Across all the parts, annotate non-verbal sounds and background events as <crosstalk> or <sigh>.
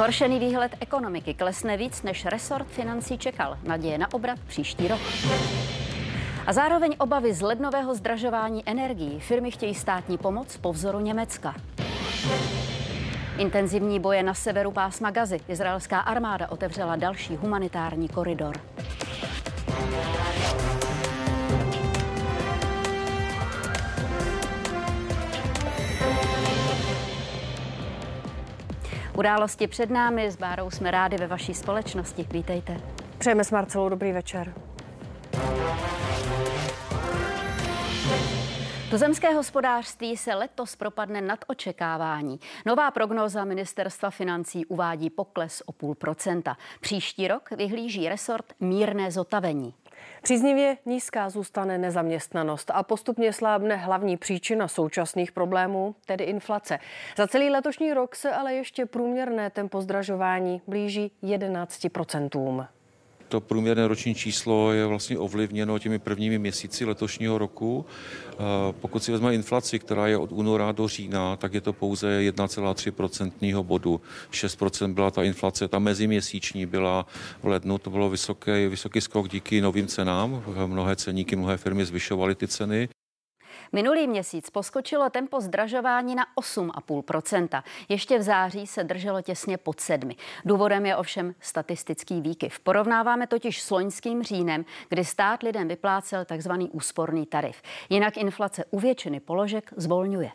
Zhoršený výhled ekonomiky klesne víc, než resort financí čekal. Naděje na obrat příští rok. A zároveň obavy z lednového zdražování energií. Firmy chtějí státní pomoc po vzoru Německa. Intenzivní boje na severu pásma Gazy. Izraelská armáda otevřela další humanitární koridor. Události před námi s Bárou jsme rádi ve vaší společnosti. Vítejte. Přejeme s Marcelou dobrý večer. Tuzemské hospodářství se letos propadne nad očekávání. Nová prognóza ministerstva financí uvádí pokles o půl procenta. Příští rok vyhlíží resort mírné zotavení. Příznivě nízká zůstane nezaměstnanost a postupně slábne hlavní příčina současných problémů, tedy inflace. Za celý letošní rok se ale ještě průměrné tempo zdražování blíží 11 to průměrné roční číslo je vlastně ovlivněno těmi prvními měsíci letošního roku. Pokud si vezme inflaci, která je od února do října, tak je to pouze 1,3% bodu. 6% byla ta inflace, ta meziměsíční byla v lednu, to bylo vysoký, vysoký skok díky novým cenám. Mnohé ceníky, mnohé firmy zvyšovaly ty ceny. Minulý měsíc poskočilo tempo zdražování na 8,5% Ještě v září se drželo těsně pod sedmi. Důvodem je ovšem statistický výkyv. Porovnáváme totiž s loňským říjnem, kdy stát lidem vyplácel tzv. úsporný tarif. Jinak inflace u většiny položek zvolňuje.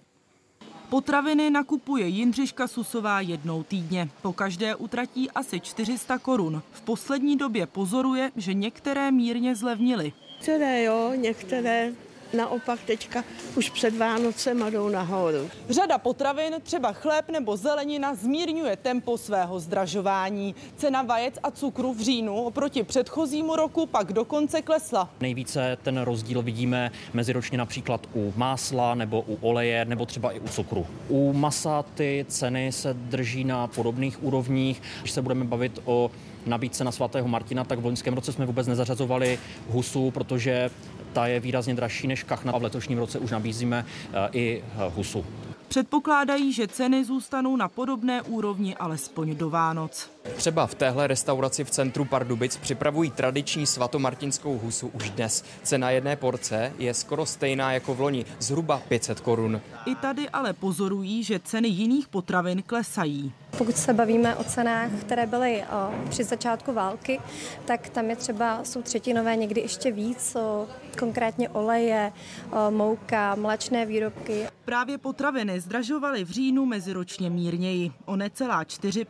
Potraviny nakupuje Jindřiška Susová jednou týdně. Po každé utratí asi 400 korun. V poslední době pozoruje, že některé mírně zlevnily. Některé jo, některé naopak teďka už před Vánocem a jdou nahoru. Řada potravin, třeba chléb nebo zelenina, zmírňuje tempo svého zdražování. Cena vajec a cukru v říjnu oproti předchozímu roku pak dokonce klesla. Nejvíce ten rozdíl vidíme meziročně například u másla nebo u oleje nebo třeba i u cukru. U masa ty ceny se drží na podobných úrovních. Když se budeme bavit o nabídce na svatého Martina, tak v loňském roce jsme vůbec nezařazovali husu, protože ta je výrazně dražší než kachna a v letošním roce už nabízíme eh, i eh, husu. Předpokládají, že ceny zůstanou na podobné úrovni alespoň do Vánoc. Třeba v téhle restauraci v centru Pardubic připravují tradiční svatomartinskou husu už dnes. Cena jedné porce je skoro stejná jako v loni, zhruba 500 korun. I tady ale pozorují, že ceny jiných potravin klesají. Pokud se bavíme o cenách, které byly o, při začátku války, tak tam je třeba, jsou třetinové, někdy ještě víc, o, konkrétně oleje, o, mouka, mlačné výrobky. Právě potraviny zdražovaly v říjnu meziročně mírněji, o necelá 4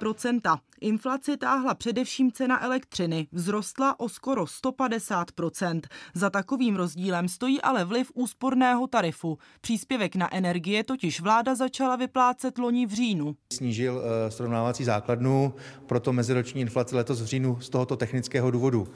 Inflaci táhla především cena elektřiny, vzrostla o skoro 150% Za takovým rozdílem stojí ale vliv úsporného tarifu. Příspěvek na energie totiž vláda začala vyplácet loni v říjnu. Snížil uh, srovnávací základnu, proto meziroční inflace letos v říjnu z tohoto technického důvodu uh,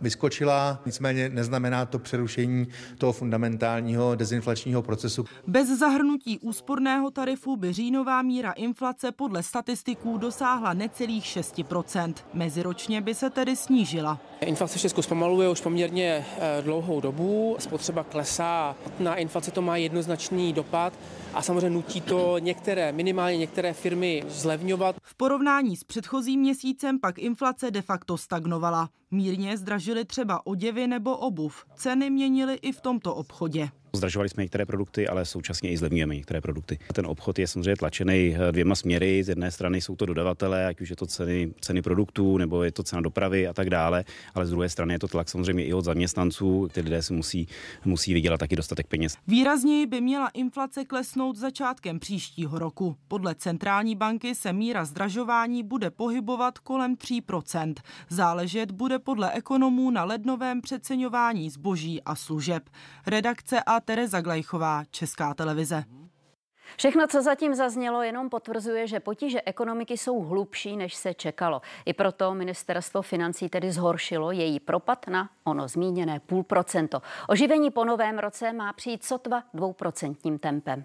vyskočila, nicméně neznamená to přerušení toho fundamentálního dezinflačního procesu. Bez zahrnutí úsporného tarifu by říjnová míra inflace podle statistiků dosáhla necelých 2,6% Meziročně by se tedy snížila. Inflace v Česku zpomaluje už poměrně eh, dlouhou dobu, spotřeba klesá, na inflaci to má jednoznačný dopad a samozřejmě nutí to některé, minimálně některé firmy zlevňovat. V porovnání s předchozím měsícem pak inflace de facto stagnovala. Mírně zdražily třeba oděvy nebo obuv. Ceny měnily i v tomto obchodě. Zdražovali jsme některé produkty, ale současně i zlevňujeme některé produkty. Ten obchod je samozřejmě tlačený eh, dvěma směry. Z jedné strany jsou to dodavatelé, ať už je to ceny, ceny produktů, nebo je to cena dopravy a tak dále, ale z druhé strany je to tlak samozřejmě i od zaměstnanců, kteří lidé si musí, musí vydělat taky dostatek peněz. Výrazněji by měla inflace klesnout začátkem příštího roku. Podle centrální banky se míra zdražování bude pohybovat kolem 3%. Záležet bude podle ekonomů na lednovém přeceňování zboží a služeb. Redakce a Tereza Glejchová, Česká televize. Všechno, co zatím zaznělo, jenom potvrzuje, že potíže ekonomiky jsou hlubší, než se čekalo. I proto ministerstvo financí tedy zhoršilo její propad na ono zmíněné půl procento. Oživení po novém roce má přijít sotva dvouprocentním tempem.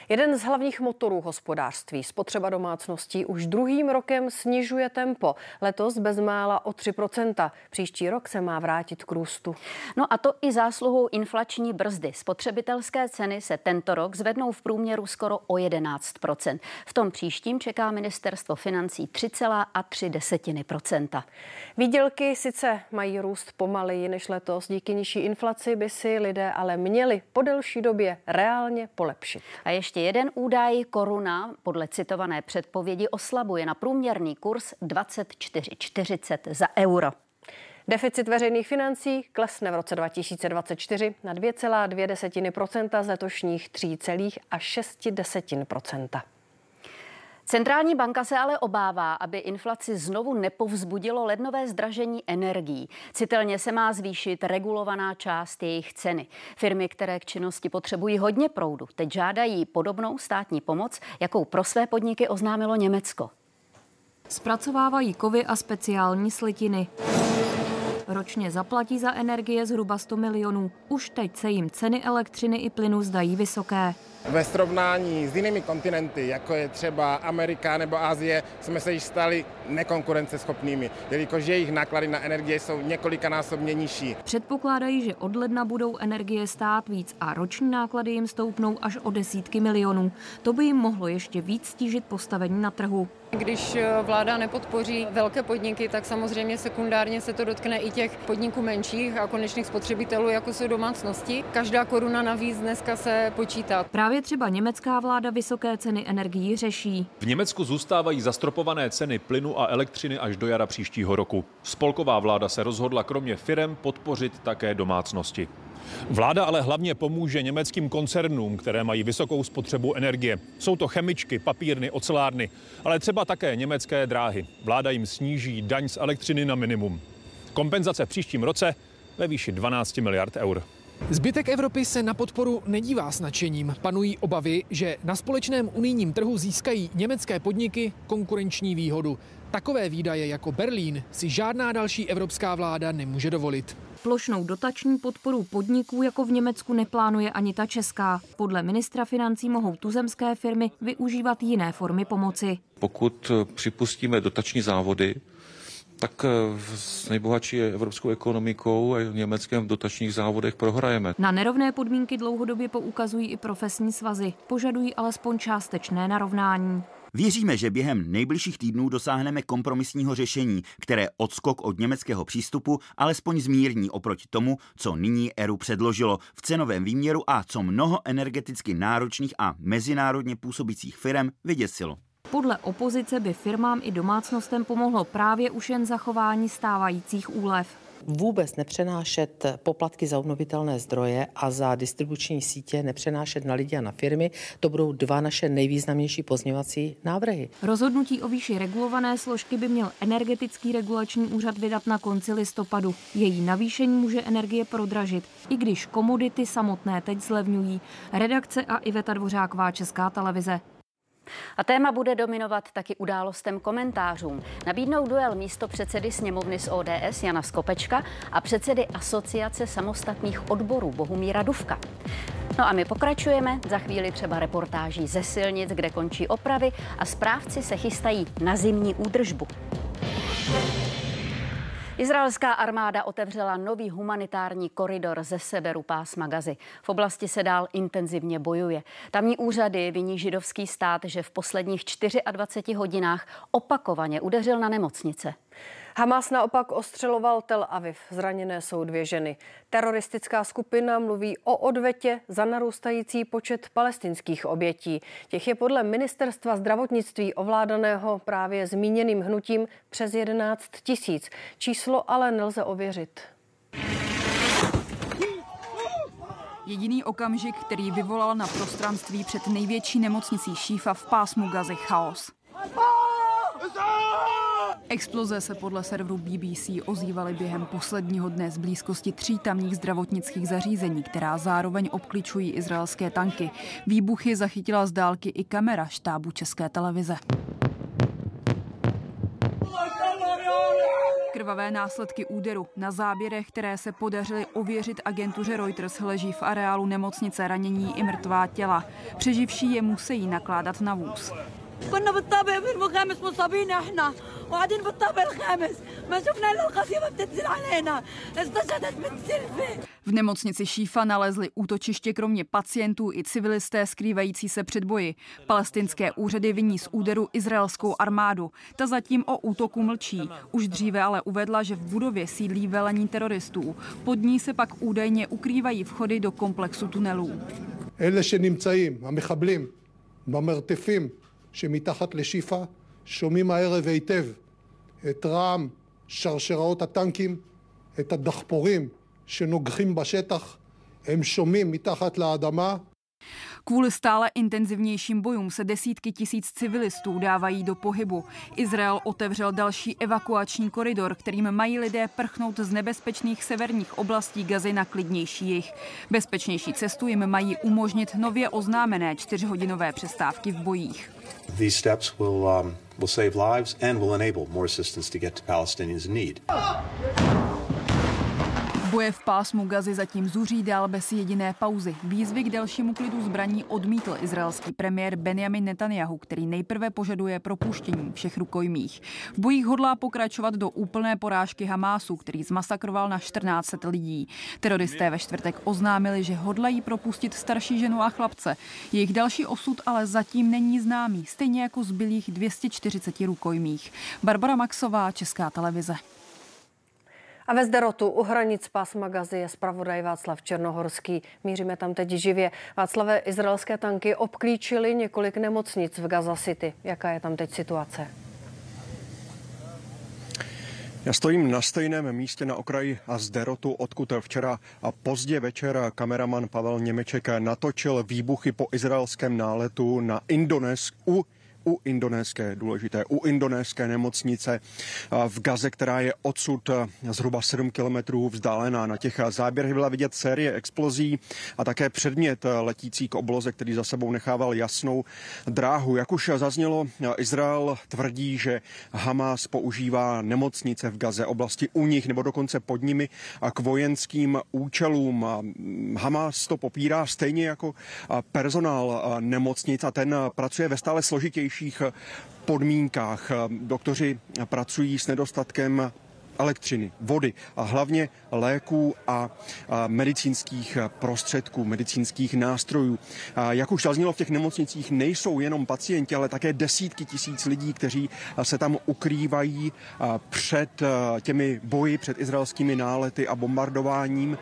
Jeden z hlavních motorů hospodářství, spotřeba domácností, už druhým rokem snižuje tempo. Letos bezmála o 3%. Příští rok se má vrátit k růstu. No a to i zásluhou inflační brzdy. Spotřebitelské ceny se tento rok zvednou v průměru skoro o 11%. V tom příštím čeká ministerstvo financí 3,3 procenta. Výdělky sice mají růst pomaleji než letos. Díky nižší inflaci by si lidé ale měli po delší době reálně polepšit. A ještě jeden údaj. Koruna podle citované předpovědi oslabuje na průměrný kurz 24,40 za euro. Deficit veřejných financí klesne v roce 2024 na 2,2 z letošních 3,6 Centrální banka se ale obává, aby inflaci znovu nepovzbudilo lednové zdražení energií. Citelně se má zvýšit regulovaná část jejich ceny. Firmy, které k činnosti potřebují hodně proudu, teď žádají podobnou státní pomoc, jakou pro své podniky oznámilo Německo. Zpracovávají kovy a speciální slitiny. Ročně zaplatí za energie zhruba 100 milionů. Už teď se jim ceny elektřiny i plynu zdají vysoké. Ve srovnání s jinými kontinenty, jako je třeba Amerika nebo Asie, jsme se již stali nekonkurenceschopnými, jelikož jejich náklady na energie jsou několikanásobně nižší. Předpokládají, že od ledna budou energie stát víc a roční náklady jim stoupnou až o desítky milionů. To by jim mohlo ještě víc stížit postavení na trhu. Když eh, vláda nepodpoří velké podniky, tak samozřejmě sekundárně se to dotkne i těch podniků menších a konečných spotřebitelů, jako jsou domácnosti. Každá koruna navíc dneska se počítá. Právě třeba německá vláda vysoké ceny energií řeší. V Německu zůstávají zastropované ceny plynu a elektřiny až do jara příštího roku. Spolková vláda se rozhodla kromě firem podpořit také domácnosti. Vláda ale hlavně pomůže německým koncernům, které mají vysokou spotřebu energie. Jsou to chemičky, papírny, ocelárny, ale třeba také německé dráhy. Vláda jim sníží daň z elektřiny na minimum. Kompenzace v příštím roce ve výši 12 miliard eur. Zbytek Evropy se na podporu nedívá s nadšením. Panují obavy, že na společném unijním trhu získají německé podniky konkurenční výhodu. Takové výdaje jako Berlín si žádná další evropská vláda nemůže dovolit. Plošnou dotační podporu podniků jako v Německu neplánuje ani ta česká. Podle ministra financí mohou tuzemské firmy využívat jiné formy pomoci. Pokud připustíme dotační závody, tak eh, s nejbohatší evropskou ekonomikou a německém v dotačních závodech prohrajeme. Na nerovné podmínky dlouhodobě poukazují i profesní svazy. Požadují alespoň částečné narovnání. Věříme, že během nejbližších týdnů dosáhneme kompromisního řešení, které odskok od německého přístupu alespoň zmírní oproti tomu, co nyní ERU předložilo v cenovém výměru a co mnoho energeticky náročných a mezinárodně působících firm vyděsilo. Podle opozice by firmám i domácnostem pomohlo právě už jen zachování stávajících úlev vůbec nepřenášet poplatky za obnovitelné zdroje a za distribuční sítě nepřenášet na lidi a na firmy. To budou dva naše nejvýznamnější pozněvací návrhy. Rozhodnutí o výši regulované složky by měl energetický regulační úřad vydat na konci listopadu. Její navýšení může energie prodražit, i když komodity samotné teď zlevňují. Redakce a Iveta Dvořáková Česká televize. A téma bude dominovat taky událostem komentářům. Nabídnou duel místo předsedy sněmovny z ODS Jana Skopečka a předsedy Asociace samostatných odborů Bohumíra Duvka. No a my pokračujeme, za chvíli třeba reportáží ze silnic, kde končí opravy a správci se chystají na zimní údržbu. Izraelská armáda otevřela nový humanitární koridor ze severu pásma Gazy. V oblasti se dál intenzivně bojuje. Tamní úřady viní židovský stát, že v posledních 24 hodinách opakovaně udeřil na nemocnice. Hamas naopak ostřeloval Tel Aviv. Zraněné jsou dvě ženy. Teroristická skupina mluví o odvetě za narůstající počet palestinských obětí. Těch je podle ministerstva zdravotnictví ovládaného právě zmíněným hnutím přes 11 tisíc. Číslo ale nelze ověřit. Jediný okamžik, který vyvolal na prostranství před největší nemocnicí Šífa v pásmu Gazy chaos. Exploze se podle serveru BBC ozývaly během posledního dne z blízkosti tří tamních zdravotnických zařízení, která zároveň obkličují izraelské tanky. Výbuchy zachytila z dálky i kamera štábu České televize. krvavé následky úderu. Na záběrech, které se podařily ověřit agentuře Reuters, leží v areálu nemocnice ranění i mrtvá těla. Přeživší je musí nakládat na vůz. كنا بالطابق الخامس مصابين احنا وقاعدين بالطابق الخامس ما شفنا الا القصيمه بتنزل علينا استشهدت بنت سلفي V nemocnici Šífa nalezli útočiště kromě pacientů i civilisté skrývající se před boji. Palestinské úřady viní z úderu izraelskou armádu. Ta zatím o útoku mlčí. Už dříve ale uvedla, že v budově sídlí velení teroristů. Pod ní se pak údajně ukrývají vchody do komplexu tunelů. אלה שנמצאים, המחבלים, במרתפים שמתחת לשיפא, שומעים הערב היטב את רעם שרשראות הטנקים, את הדחפורים שנוגחים בשטח, הם שומעים מתחת לאדמה Kvůli stále intenzivnějším bojům se desítky tisíc civilistů dávají do pohybu. Izrael otevřel další evakuační koridor, kterým mají lidé prchnout z nebezpečných severních oblastí Gazy na klidnější jich. Bezpečnější cestu jim mají umožnit nově oznámené čtyřhodinové přestávky v bojích. These steps will, um, will save lives and will enable more assistance to get to Palestinians. Boje v pásmu Gazy zatím zuří dál bez jediné pauzy. Výzvy k dalšímu klidu zbraní odmítl izraelský premiér Benjamin Netanyahu, který nejprve požaduje propuštění všech rukojmích. V bojích hodlá pokračovat do úplné porážky Hamásu, který zmasakroval na 14 lidí. Teroristé ve čtvrtek oznámili, že hodlají propustit starší ženu a chlapce. Jejich další osud ale zatím není známý, stejně jako zbylých 240 rukojmích. Barbara Maxová, Česká televize. A ve Zderotu u hranic pásma Gazy je zpravodaj Václav Černohorský. Míříme tam teď živě. Václave, izraelské tanky obklíčily několik nemocnic v Gaza City. Jaká je tam teď situace? Já stojím na stejném místě na okraji a Zderotu, odkud včera a pozdě večer kameraman Pavel Němeček natočil výbuchy po izraelském náletu na Indones, u u indonéské, důležité, u indonéské nemocnice v Gaze, která je odsud zhruba 7 kilometrů vzdálená. Na těch záběrech byla vidět série explozí a také předmět letící k obloze, který za sebou nechával jasnou dráhu. Jak už zaznělo, Izrael tvrdí, že Hamas používá nemocnice v Gaze, oblasti u nich nebo dokonce pod nimi a k vojenským účelům. Hamas to popírá stejně jako personál nemocnic a ten pracuje ve stále složitější nejtěžších podmínkách. Doktoři pracují s nedostatkem elektřiny, vody a hlavně léků a, medicínských prostředků, medicínských nástrojů. Jak už zaznělo v těch nemocnicích, nejsou jenom pacienti, ale také desítky tisíc lidí, kteří se tam ukrývají před těmi boji, před izraelskými nálety a bombardováním.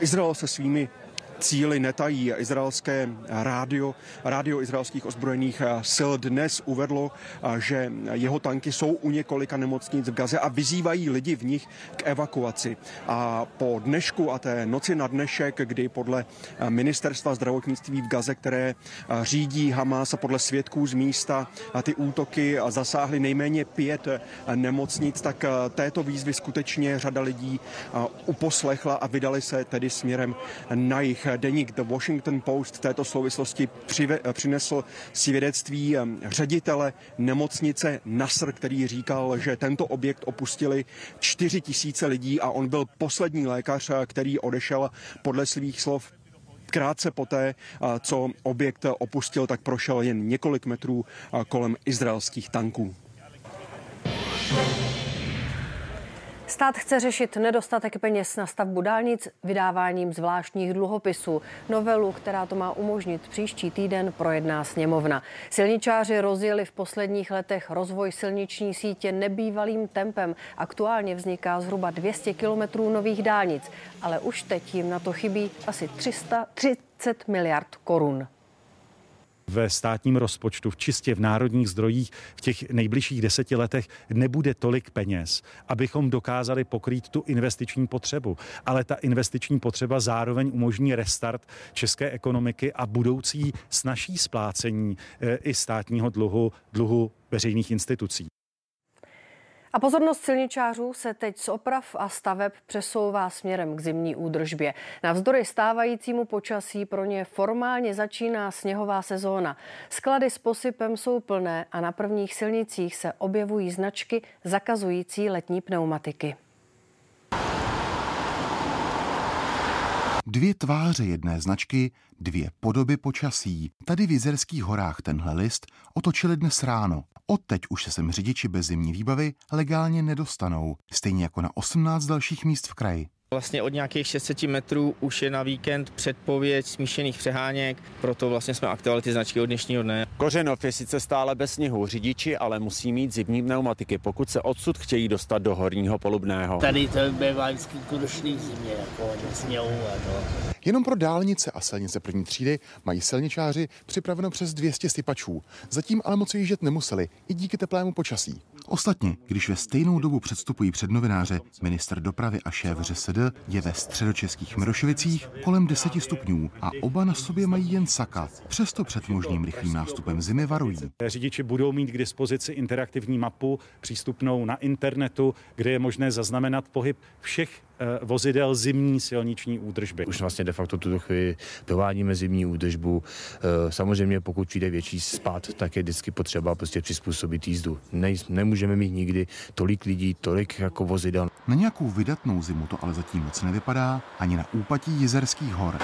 Izrael se svými cíly netají. Izraelské rádio, rádio izraelských ozbrojených sil dnes uvedlo, že jeho tanky jsou u několika nemocnic v Gaze a vyzývají lidi v nich k evakuaci. A po dnešku a té noci na dnešek, kdy podle ministerstva zdravotnictví v Gaze, které řídí Hamas a podle svědků z místa a ty útoky zasáhly nejméně pět nemocnic, tak této výzvy skutečně řada lidí uposlechla a vydali se tedy směrem na jich. Deník The Washington Post v této souvislosti přive, přinesl svědectví ředitele nemocnice Nasr, který říkal, že tento objekt opustili 4 tisíce lidí a on byl poslední lékař, který odešel podle svých slov krátce poté, co objekt opustil, tak prošel jen několik metrů kolem izraelských tanků. Stát chce řešit nedostatek peněz na stavbu dálnic vydáváním zvláštních dluhopisů. Novelu, která to má umožnit příští týden, projedná sněmovna. Silničáři rozjeli v posledních letech rozvoj silniční sítě nebývalým tempem. Aktuálně vzniká zhruba 200 kilometrů nových dálnic, ale už teď jim na to chybí asi 330 miliard korun ve státním rozpočtu, v čistě v národních zdrojích v těch nejbližších deseti letech nebude tolik peněz, abychom dokázali pokrýt tu investiční potřebu. Ale ta investiční potřeba zároveň umožní restart české ekonomiky a budoucí snažší splácení eh, i státního dluhu, dluhu veřejných institucí. A pozornost silničářů se teď z oprav a staveb přesouvá směrem k zimní údržbě. Navzdory stávajícímu počasí pro ně formálně začíná sněhová sezóna. Sklady s posypem jsou plné a na prvních silnicích se objevují značky zakazující letní pneumatiky. Dvě tváře jedné značky, dvě podoby počasí. Tady v Jizerských horách tenhle list otočili dnes ráno. Odteď už se sem řidiči bez zimní výbavy legálně nedostanou, stejně jako na 18 dalších míst v kraji. Vlastně od nějakých 600 metrů už je na víkend předpověď smíšených přeháněk, proto vlastně jsme aktivovali ty značky od dnešního dne. Kořenov je sice stále bez sněhu, řidiči ale musí mít zimní pneumatiky, pokud se odsud chtějí dostat do horního polubného. Tady to bývá vždycky kudošný zimě, jako sněhu a to. Jenom pro dálnice a silnice první třídy mají silničáři připraveno přes 200 sypačů. Zatím ale moc jíždět nemuseli, i díky teplému počasí. Ostatně, když ve stejnou dobu předstupují před novináře, minister dopravy a šéf ŘSD je ve středočeských Mirošovicích kolem 10 stupňů a oba na sobě mají jen saka. Přesto před možným rychlým nástupem zimy varují. Řidiči budou mít k dispozici interaktivní mapu přístupnou na internetu, kde je možné zaznamenat pohyb všech vozidel zimní silniční údržby. Už vlastně de facto tuto chvíli provádíme zimní údržbu. Eh, samozřejmě pokud přijde větší spad, tak je vždycky potřeba prostě přizpůsobit jízdu. Ne, nemůžeme mít nikdy tolik lidí, tolik jako vozidel. Na nějakou vydatnou zimu to ale zatím moc nevypadá ani na úpatí Jizerských hor.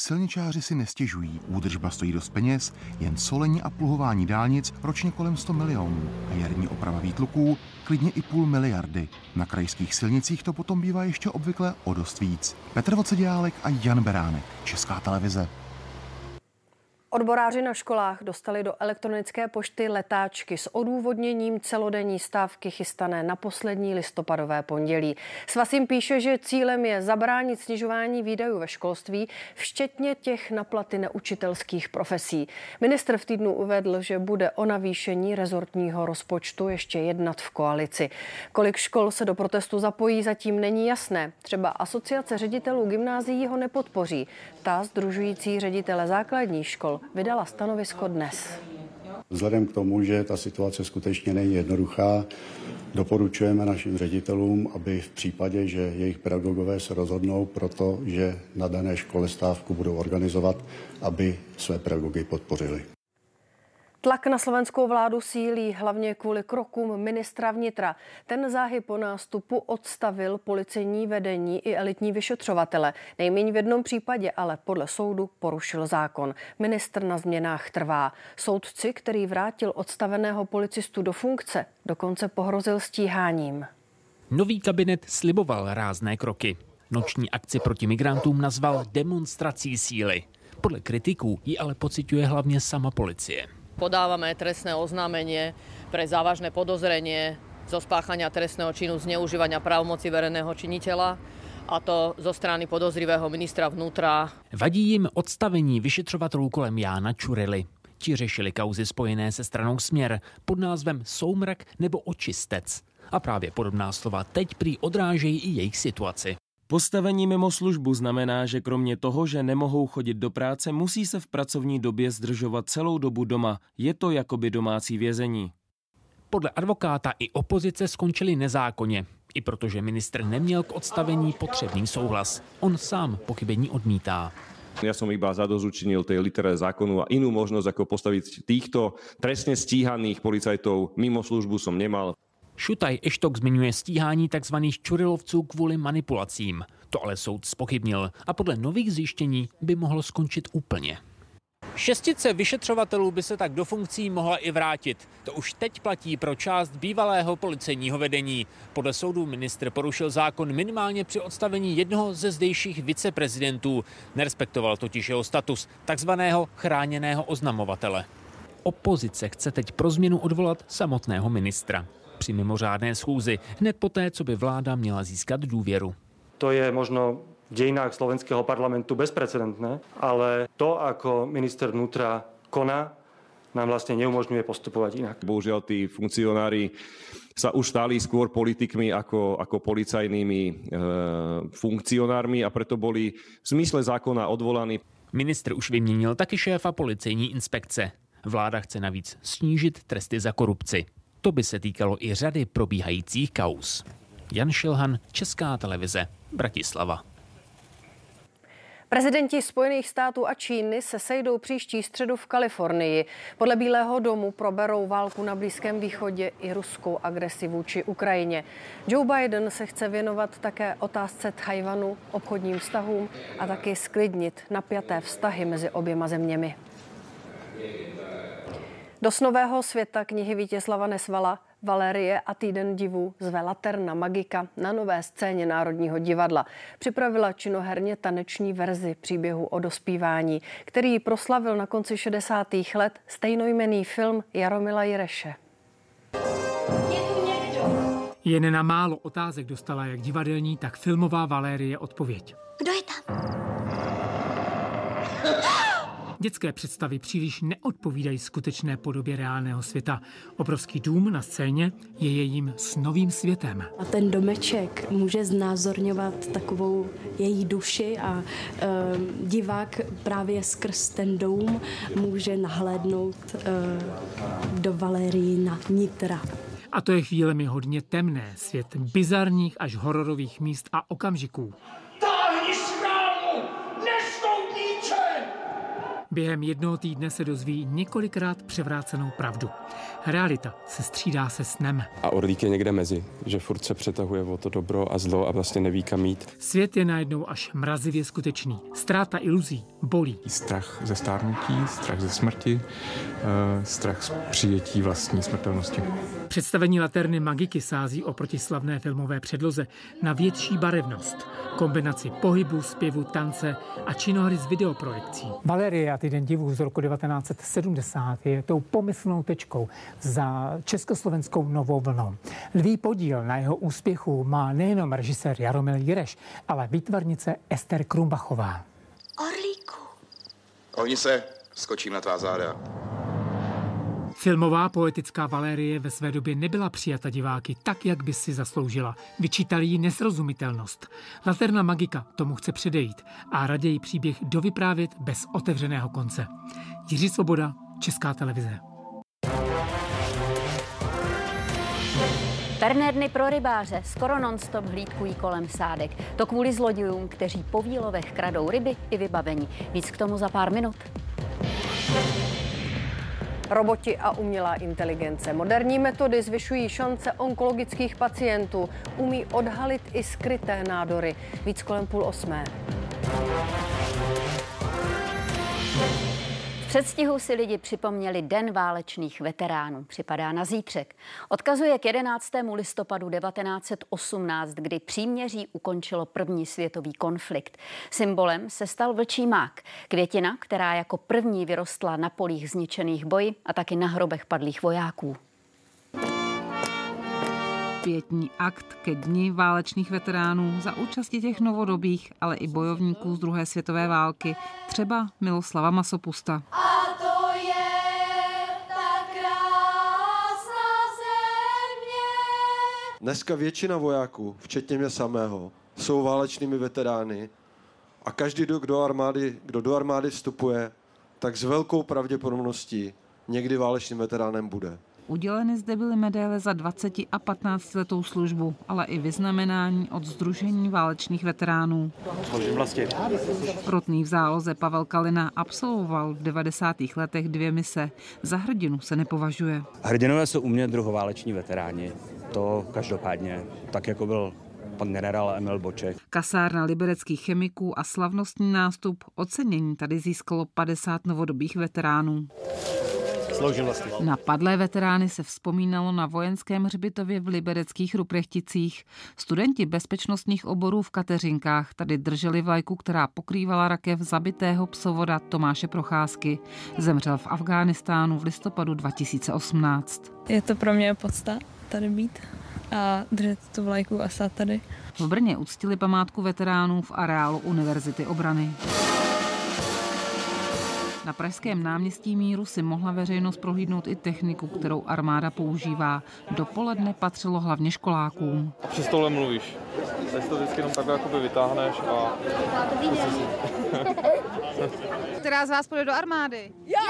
Silničáři si nestěžují, údržba stojí dost peněz, jen solení a pluhování dálnic ročně kolem 100 milionů a jarní oprava výtluků klidně i půl miliardy. Na krajských silnicích to potom bývá ještě obvykle o dost víc. Petr Vocediálek a Jan Beránek, Česká televize. Odboráři na školách dostali do elektronické pošty letáčky s odůvodněním celodenní stávky chystané na poslední listopadové pondělí. Svaz jim píše, že cílem je zabránit snižování výdajů ve školství, včetně těch na platy neučitelských profesí. Ministr v týdnu uvedl, že bude o navýšení rezortního rozpočtu ještě jednat v koalici. Kolik škol se do protestu zapojí, zatím není jasné. Třeba asociace ředitelů gymnázií ho nepodpoří. Ta združující ředitele základních škol vydala stanovisko dnes. Vzhledem k tomu, že ta situace skutečně není jednoduchá, doporučujeme našim ředitelům, aby v případě, že jejich pedagogové se rozhodnou pro to, že na dané škole stávku budou organizovat, aby své pedagogy podpořili. Tlak na slovenskou vládu sílí hlavně kvůli krokům ministra vnitra. Ten záhy po nástupu odstavil policejní vedení i elitní vyšetřovatele. Nejméně v jednom případě ale podle soudu porušil zákon. Ministr na změnách trvá. Soudci, který vrátil odstaveného policistu do funkce, dokonce pohrozil stíháním. Nový kabinet sliboval rázné kroky. Noční akci proti migrantům nazval demonstrací síly. Podle kritiků ji ale pociťuje hlavně sama policie podávame trestné oznámenie pre závažné podozrenie zo spáchania trestného činu zneužívania právomoci verejného činiteľa a to zo strany podozrivého ministra vnútra. Vadí jim odstavení vyšetřovatelů kolem Jána Čurily. Ti řešili kauzy spojené se stranou Směr pod názvem Soumrak nebo Očistec. A právě podobná slova teď prý odrážejí i jejich situaci. Postavení mimo službu znamená, že kromě toho, že nemohou chodit do práce, musí se v pracovní době zdržovat celou dobu doma. Je to jakoby domácí vězení. Podle advokáta i opozice skončili nezákonně, i protože ministr neměl k odstavení potřebný souhlas. On sám pochybení odmítá. Ja som iba zadozučinil tej litere zákonu a inú možnosť, ako postaviť týchto trestne stíhaných policajtov mimo službu som nemal. Šutaj Eštok zmiňuje stíhání tzv. čurilovců kvůli manipulacím. To ale soud spochybnil a podle nových zjištění by mohlo skončit úplně. Šestice vyšetřovatelů by se tak do funkcí mohla i vrátit. To už teď platí pro část bývalého policejního vedení. Podle soudu ministr porušil zákon minimálně při odstavení jednoho ze zdejších viceprezidentů. Nerespektoval totiž jeho status, takzvaného chráněného oznamovatele. Opozice chce teď pro změnu odvolat samotného ministra při mimořádné schůzi, hned poté, co by vláda měla získat důvěru. To je možno v dejinách slovenského parlamentu bezprecedentné, ale to, ako minister vnútra koná, nám vlastne neumožňuje postupovať inak. Bohužiaľ, tí funkcionári sa už stali skôr politikmi ako, ako policajnými e, funkcionármi a preto boli v zmysle zákona odvolaní. Ministr už vyměnil taky šéfa policejní inspekce. Vláda chce navíc snížit tresty za korupci. To by se týkalo i řady probíhajících kaus. Jan Šilhan, Česká televize, Bratislava. Prezidenti Spojených států a Číny se sejdou příští středu v Kalifornii. Podle Bílého domu proberou válku na Blízkém východě i ruskou agresi vůči Ukrajině. Joe Biden se chce věnovat také otázce Tajvanu, obchodním vztahům a taky sklidnit napjaté vztahy mezi oběma zeměmi. Do snového světa knihy Vítězslava Nesvala Valerie a Týden divů zve Laterna Magika na nové scéně Národního divadla. Připravila činoherně taneční verzi příběhu o dospívání, který proslavil na konci 60. let stejnojmený film Jaromila Jireše. Jen na málo otázek dostala jak divadelní, tak filmová Valérie odpověď. Kdo je tam? Dětské představy příliš neodpovídají skutečné podobě reálného světa. Obrovský dům na scéně je jejím snovým světem. A ten domeček může znázorňovat takovou její duši a e, divák právě skrz ten dům může nahlédnout e, do Valerína nitra. A to je chvílemi hodně temné, svět bizarních až hororových míst a okamžiků. Během jednoho týdne se dozví několikrát převrácenou pravdu. Realita se střídá se snem. A Orlík je někde mezi, že furt se přetahuje o to dobro a zlo a vlastně neví kam jít. Svět je najednou až mrazivě skutečný. Ztráta iluzí bolí. Strach ze stárnutí, strach ze smrti, eh, strach z přijetí vlastní smrtelnosti. Představení Laterny Magiky sází o protislavné filmové předloze na větší barevnost, kombinaci pohybu, zpěvu, tance a činohry z videoprojekcí. Valerie a týden divů z roku 1970 je tou pomyslnou tečkou za československou novou vlnou. Lví podíl na jeho úspěchu má nejenom režisér Jaromil Jireš, ale výtvarnice Ester Krumbachová. Orlíku. Ohni se, skočím na tvá záda. Filmová poetická Valérie ve své době nebyla přijata diváky tak, jak by si zasloužila. Vyčítali jí nesrozumitelnost. Laterna Magika tomu chce předejít a raději příběh dovyprávět bez otevřeného konce. Jiří Svoboda, Česká televize. Perné dny pro rybáře skoro non-stop hlídkují kolem sádek. To kvůli zlodějům, kteří po výlovech kradou ryby i vybavení. Víc k tomu za pár minut. Roboti a umělá inteligence. Moderní metody zvyšují šance onkologických pacientů. Umí odhalit i skryté nádory. Víc kolem půl osmé. Předstihu si lidi připomněli Den válečných veteránů. Připadá na zítřek. Odkazuje k 11. listopadu 1918, kdy příměří ukončilo první světový konflikt. Symbolem se stal vlčí mák, květina, která jako první vyrostla na polích zničených boji a taky na hrobech padlých vojáků pětní akt ke dni válečných veteránů za účasti těch novodobých, ale i bojovníků z druhé světové války, třeba Miloslava Masopusta. A to je ta krásná země. Dneska většina vojáků, včetně mě samého, jsou válečnými veterány a každý, kdo do armády, kdo do armády vstupuje, tak s velkou pravděpodobností někdy válečným veteránem bude. Uděleny zde byly medaile za 20 a 15 letou službu, ale i vyznamenání od Združení válečných veteránů. vlastně. Rotný v záloze Pavel Kalina absolvoval v 90. letech dvě mise. Za hrdinu se nepovažuje. Hrdinové jsou u mě druhováleční veteráni. To každopádně, tak jako byl pan generál Emil Boček. Kasárna libereckých chemiků a slavnostní nástup ocenění tady získalo 50 novodobých veteránů sloužil vlastně. Na padlé veterány se vzpomínalo na vojenském hřbitově v libereckých Ruprechticích. Studenti bezpečnostních oborů v Kateřinkách tady drželi vlajku, která pokrývala rakev zabitého psovoda Tomáše Procházky. Zemřel v Afghánistánu v listopadu 2018. Je to pro mě podsta tady být a držet tu vlajku a stát tady. V Brně uctili památku veteránů v areálu Univerzity obrany. Na Pražském náměstí Míru si mohla veřejnost prohlídnout i techniku, kterou armáda používá. Dopoledne patřilo hlavně školákům. A při stole mluvíš. Teď to vždycky jenom takhle jakoby vytáhneš a... <laughs> Která z vás půjde do armády? Já!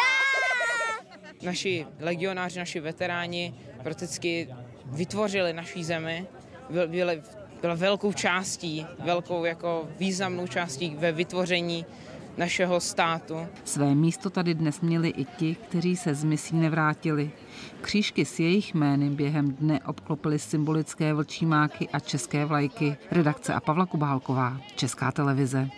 <laughs> Naši legionáři, naši veteráni prakticky vytvořili naší zemi, byli, byla velkou částí, velkou jako významnou částí ve vytvoření našeho státu. Své místo tady dnes měli i ti, kteří se z misí nevrátili. Křížky s jejich jmény během dne obklopily symbolické vlčí máky a české vlajky. Redakce a Pavla Kubálková, Česká televize.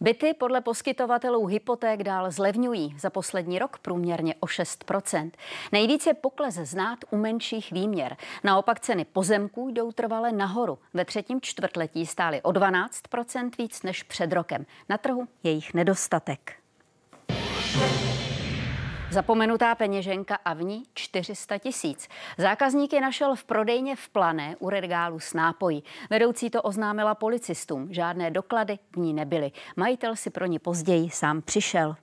Byty podle poskytovatelů hypoték dál zlevňují za poslední rok průměrně o 6% Nejvíce pokles znát u menších výměr. Naopak ceny pozemků jdou trvale nahoru. Ve třetím čtvrtletí stály o 12% víc než před rokem. Na trhu je jich nedostatek. Zapomenutá peněženka a v ní 400 tisíc. Zákazníky našel v prodejně v Plané u regálu s nápojí. Vedoucí to oznámila policistům. Žádné doklady v ní nebyly. Majitel si pro ně později sám přišel.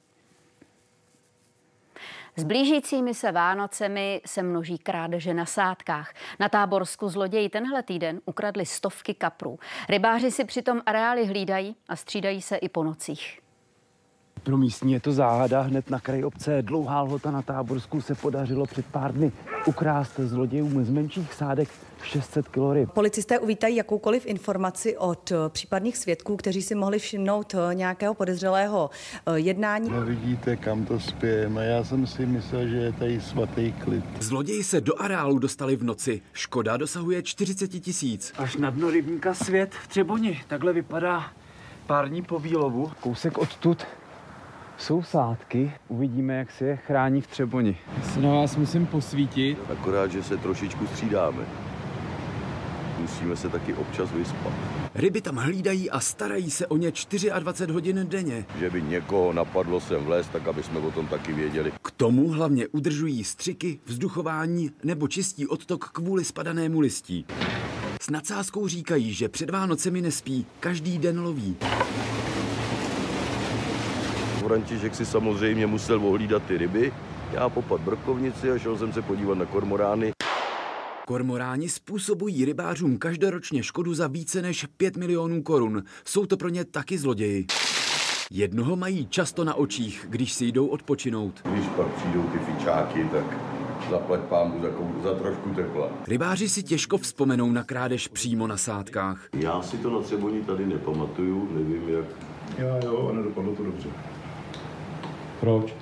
S blížícími se Vánocemi se množí krádeže na sádkách. Na táborsku zloději tenhle týden ukradli stovky kaprů. Rybáři si přitom areály hlídají a střídají se i po nocích. Pro místní je to záhada. Hned na kraji obce Dlouhá lhota na Táborsku se podařilo před pár dny ukrást zlodějům z menších sádek 600 kg ryb. Policisté uvítají jakoukoliv informaci od eh, případných svědků, kteří si mohli všimnout eh, nějakého podezřelého eh, jednání. No vidíte, kam to spějeme. Já jsem si myslel, že je tady svatý klid. Zloději se do areálu dostali v noci. Škoda dosahuje 40 tisíc. Až na dno rybníka svět v Třeboni. Takhle vypadá pár dní po výlovu. Kousek odtud jsou sádky. Uvidíme, jak se je chrání v Třeboni. Si na vás musím posvítit. Akorát, že se trošičku střídáme. Musíme se taky občas vyspat. Ryby tam hlídají a starají se o ně 24 hodin denně. Že by někoho napadlo sem vlézt, tak aby jsme o tom taky věděli. K tomu hlavně udržují střiky, vzduchování nebo čistí odtok kvůli spadanému listí. S nadsázkou říkají, že před Vánocemi nespí, každý den loví. František si samozřejmě musel ohlídat ty ryby. Já popad brkovnici a šel jsem se podívat na kormorány. Kormoráni způsobují rybářům každoročně škodu za více než 5 milionů korun. Jsou to pro ně taky zloději. Jednoho mají často na očích, když si jdou odpočinout. Když pak přijdou ty fičáky, tak zaplať pámu za, za trošku tepla. Rybáři si těžko vzpomenou na krádež přímo na sádkách. Já si to na Třeboni tady nepamatuju, nevím jak. Já jo, a nedopadlo to dobře. Proč?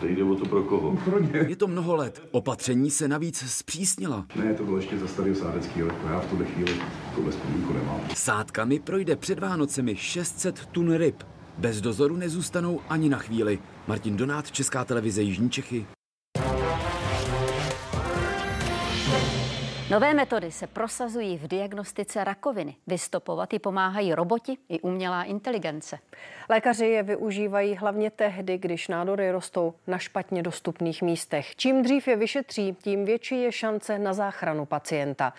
To jde o to pro koho? Pro ně. Je to mnoho let. Opatření se navíc zpřísnila. Ne, to bylo ještě za starého sádeckého roku. Já v tuhle chvíli tuhle vzpomínku nemám. Sádkami projde před Vánocemi 600 tun ryb. Bez dozoru nezůstanou ani na chvíli. Martin Donát, Česká televize Jižní Čechy. Nové metody se prosazují v diagnostice rakoviny. Vystopovat ji pomáhají roboti i umělá inteligence. Lékaři je využívají hlavně tehdy, když nádory rostou na špatně dostupných místech. Čím dřív je vyšetří, tím větší je šance na záchranu pacienta.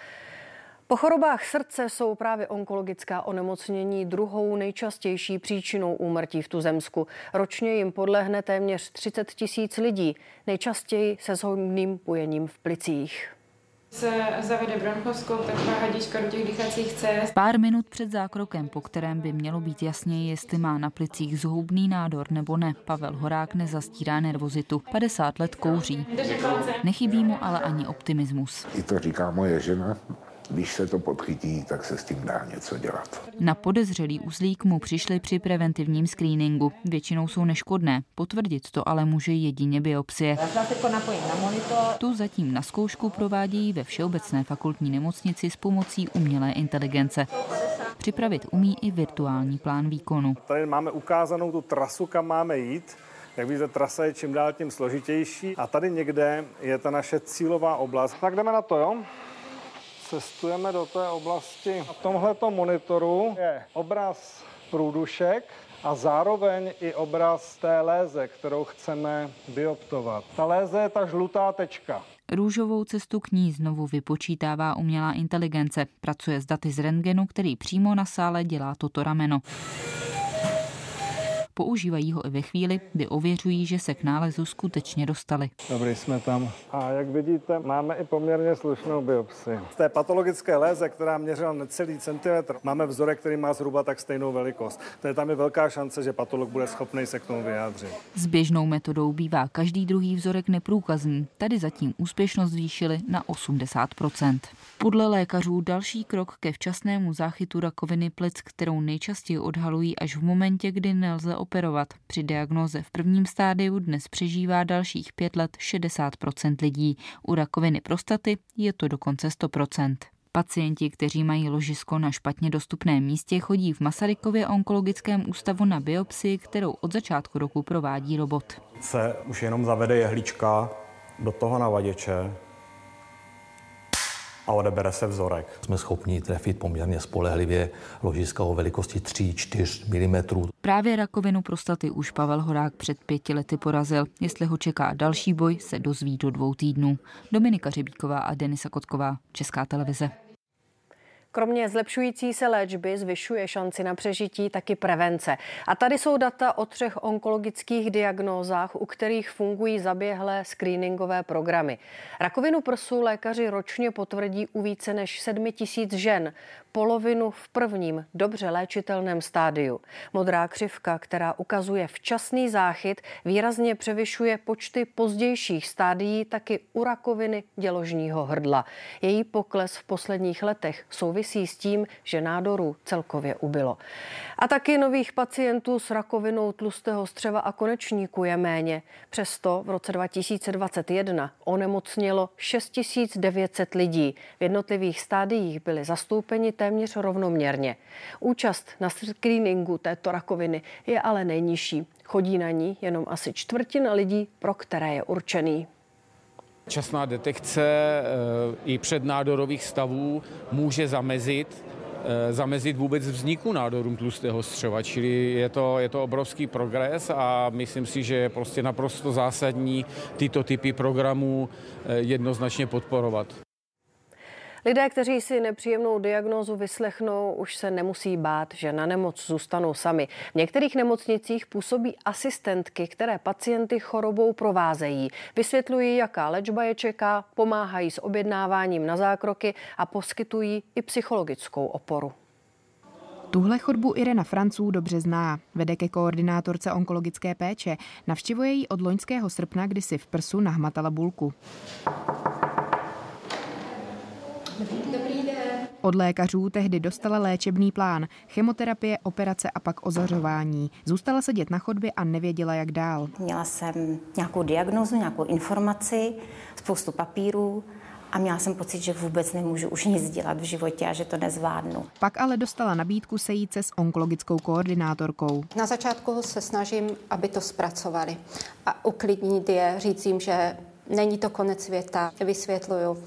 Po chorobách srdce jsou právě onkologická onemocnění druhou nejčastější příčinou úmrtí v tuzemsku. Ročně jim podlehne téměř 30 tisíc lidí, nejčastěji se zhojným bujením v plicích se zavede bronchoskop, taková hadička do těch dýchacích cest. Pár minut před zákrokem, po kterém by mělo být jasněji, jestli má na plicích zhoubný nádor nebo ne, Pavel Horák nezastírá nervozitu. 50 let kouří. Nechybí mu ale ani optimismus. I to říká moje žena, když se to podchytí, tak se s tím dá něco dělat. Na podezřelý uzlík mu přišli při preventivním screeningu. Většinou jsou neškodné. Potvrdit to ale může jedině biopsie. Tu zatím na zkoušku provádějí ve Všeobecné fakultní nemocnici s pomocí umělé inteligence. Připravit umí i virtuální plán výkonu. Tady máme ukázanou tu trasu, kam máme jít. Jak víte, trasa je čím dál tím složitější a tady někde je ta naše cílová oblast. Tak jdeme na to, jo? Cestujeme do té oblasti. Na tomhleto monitoru je obraz průdušek a zároveň i obraz té léze, kterou chceme bioptovat. Ta léze je ta žlutá tečka. Růžovou cestu k ní znovu vypočítává umělá inteligence. Pracuje s daty z rentgenu, který přímo na sále dělá toto rameno. Používají ho i ve chvíli, kdy ověřují, že se k nálezu skutečně dostali. Dobrý, jsme tam. A jak vidíte, máme i poměrně slušnou biopsi. Z té patologické léze, která měřila necelý centimetr, máme vzorek, který má zhruba tak stejnou velikost. To je tam je velká šance, že patolog bude schopný se k tomu vyjádřit. S běžnou metodou bývá každý druhý vzorek neprůkazný. Tady zatím úspěšnost zvýšili na 80% Podle lékařů další krok ke včasnému záchytu rakoviny plic, kterou nejčastěji odhalují až v momentě, kdy nelze operovat. Při diagnoze v prvním stádiu dnes přežívá dalších pět let 60% lidí. U rakoviny prostaty je to dokonce 100% Pacienti, kteří mají ložisko na špatně dostupném místě, chodí v Masarykově onkologickém ústavu na biopsii, kterou od začátku roku provádí robot. Se už jenom zavede jehlička do toho navaděče a odebere se vzorek. Jsme schopni trefit poměrně spolehlivě ložiska o velikosti 3-4 mm. Právě rakovinu prostaty už Pavel Horák před pěti lety porazil. Jestli ho čeká další boj, se dozví do dvou týdnů. Dominika Řebíková a Denisa Kotková, Česká televize. Kromě zlepšující se léčby zvyšuje šanci na přežití taky prevence. A tady jsou data o třech onkologických diagnózách, u kterých fungují zaběhlé screeningové programy. Rakovinu prsu lékaři ročně potvrdí u více než 7 tisíc žen polovinu v prvním dobře léčitelném stádiu. Modrá křivka, která ukazuje včasný záchyt, výrazně převyšuje počty pozdějších stádií taky u rakoviny děložního hrdla. Její pokles v posledních letech souvisí s tím, že nádorů celkově ubylo. A taky nových pacientů s rakovinou tlustého střeva a konečníku je méně. Přesto v roce 2021 onemocnělo 6900 lidí. V jednotlivých stádiích byli zastoupeni téměř rovnoměrně. Účast na screeningu této rakoviny je ale nejnižší. Chodí na ní jenom asi čtvrtina lidí, pro které je určený. Časná detekce eh, i přednádorových stavů může zamezit eh, zamezit vůbec vzniku nádorům tlustého střeva, čili je to, je to obrovský progres a myslím si, že je prostě naprosto zásadní tyto typy programů eh, jednoznačně podporovat. Lidé, kteří si nepříjemnou diagnózu vyslechnou, už se nemusí bát, že na nemoc zůstanou sami. V některých nemocnicích působí asistentky, které pacienty chorobou provázejí. Vysvětlují, jaká léčba je čeká, pomáhají s objednáváním na zákroky a poskytují i psychologickou oporu. Tuhle chodbu Irena Franců dobře zná. Vede ke koordinátorce onkologické péče. Navštěvuje ji od loňského srpna, kdy si v prsu nahmatala bulku. Dobrý den. Od lékařů tehdy dostala léčebný plán, chemoterapie, operace a pak ozařování. Zůstala sedět na chodbě a nevěděla, jak dál. Měla jsem nějakou diagnózu, nějakou informaci, spoustu papírů a měla jsem pocit, že vůbec nemůžu už nic dělat v životě a že to nezvládnu. Pak ale dostala nabídku sejít se s onkologickou koordinátorkou. Na začátku se snažím, aby to zpracovali a uklidnit je, říct jim, že není to konec světa. Vysvětluju,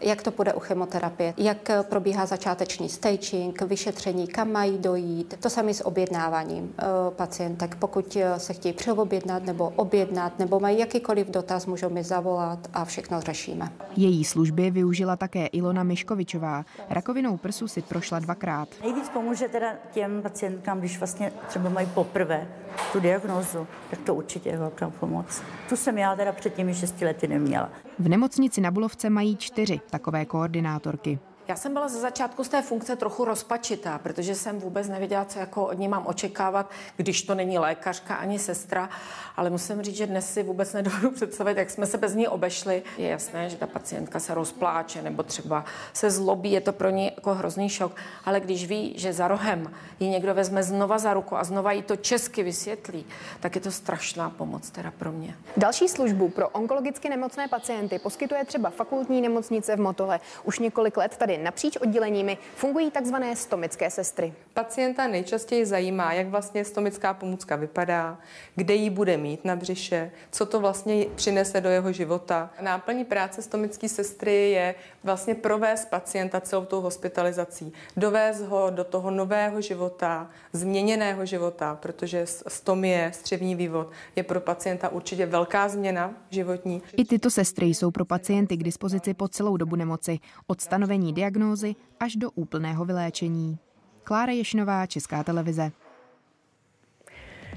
jak to bude u chemoterapie, jak probíhá začáteční staging, vyšetření, kam mají dojít. To samé s objednáváním eh, pacientek. Pokud eh, se chtějí přeobjednat nebo objednat, nebo mají jakýkoliv dotaz, můžou mi zavolat a všechno řešíme. Její služby využila také Ilona Miškovičová. Rakovinou prsu si prošla dvakrát. Nejvíc pomůže teda těm pacientkám, když vlastně třeba mají poprvé tu diagnózu, tak to určitě je velká pomoc. Tu jsem já teda před těmi šesti lety neměla. V nemocnici na Bulovce mají čtyři takové koordinátorky. Já jsem byla ze začátku z té funkce trochu rozpačitá, protože jsem vůbec nevěděla, co jako od ní mám očekávat, když to není lékařka ani sestra, ale musím říct, že dnes si vůbec nedovedu <laughs> představit, jak jsme se bez ní obešli. Je jasné, že ta pacientka se rozpláče nebo třeba se zlobí, je to pro ní jako hrozný šok, ale když ví, že za rohem ji někdo vezme znova za ruku a znova jí to česky vysvětlí, tak je to strašná pomoc teda pro mě. Další službu pro onkologicky nemocné pacienty poskytuje třeba fakultní nemocnice v Motole. Už několik let tady napříč odděleními fungují takzvané stomické sestry. Pacienta nejčastěji zajímá, jak vlastně stomická pomůcka vypadá, kde ji bude mít na břiše, co to vlastně přinese do jeho života. Náplní práce stomické sestry je vlastně provést pacienta celou tou hospitalizací, dovést ho do toho nového života, změněného života, protože stomie, střevní vývod je pro pacienta určitě velká změna životní. I tyto sestry jsou pro pacienty k dispozici po celou dobu nemoci, od stanovení diagnózy až do úplného vyléčení. Klára Ješnová, Česká televize.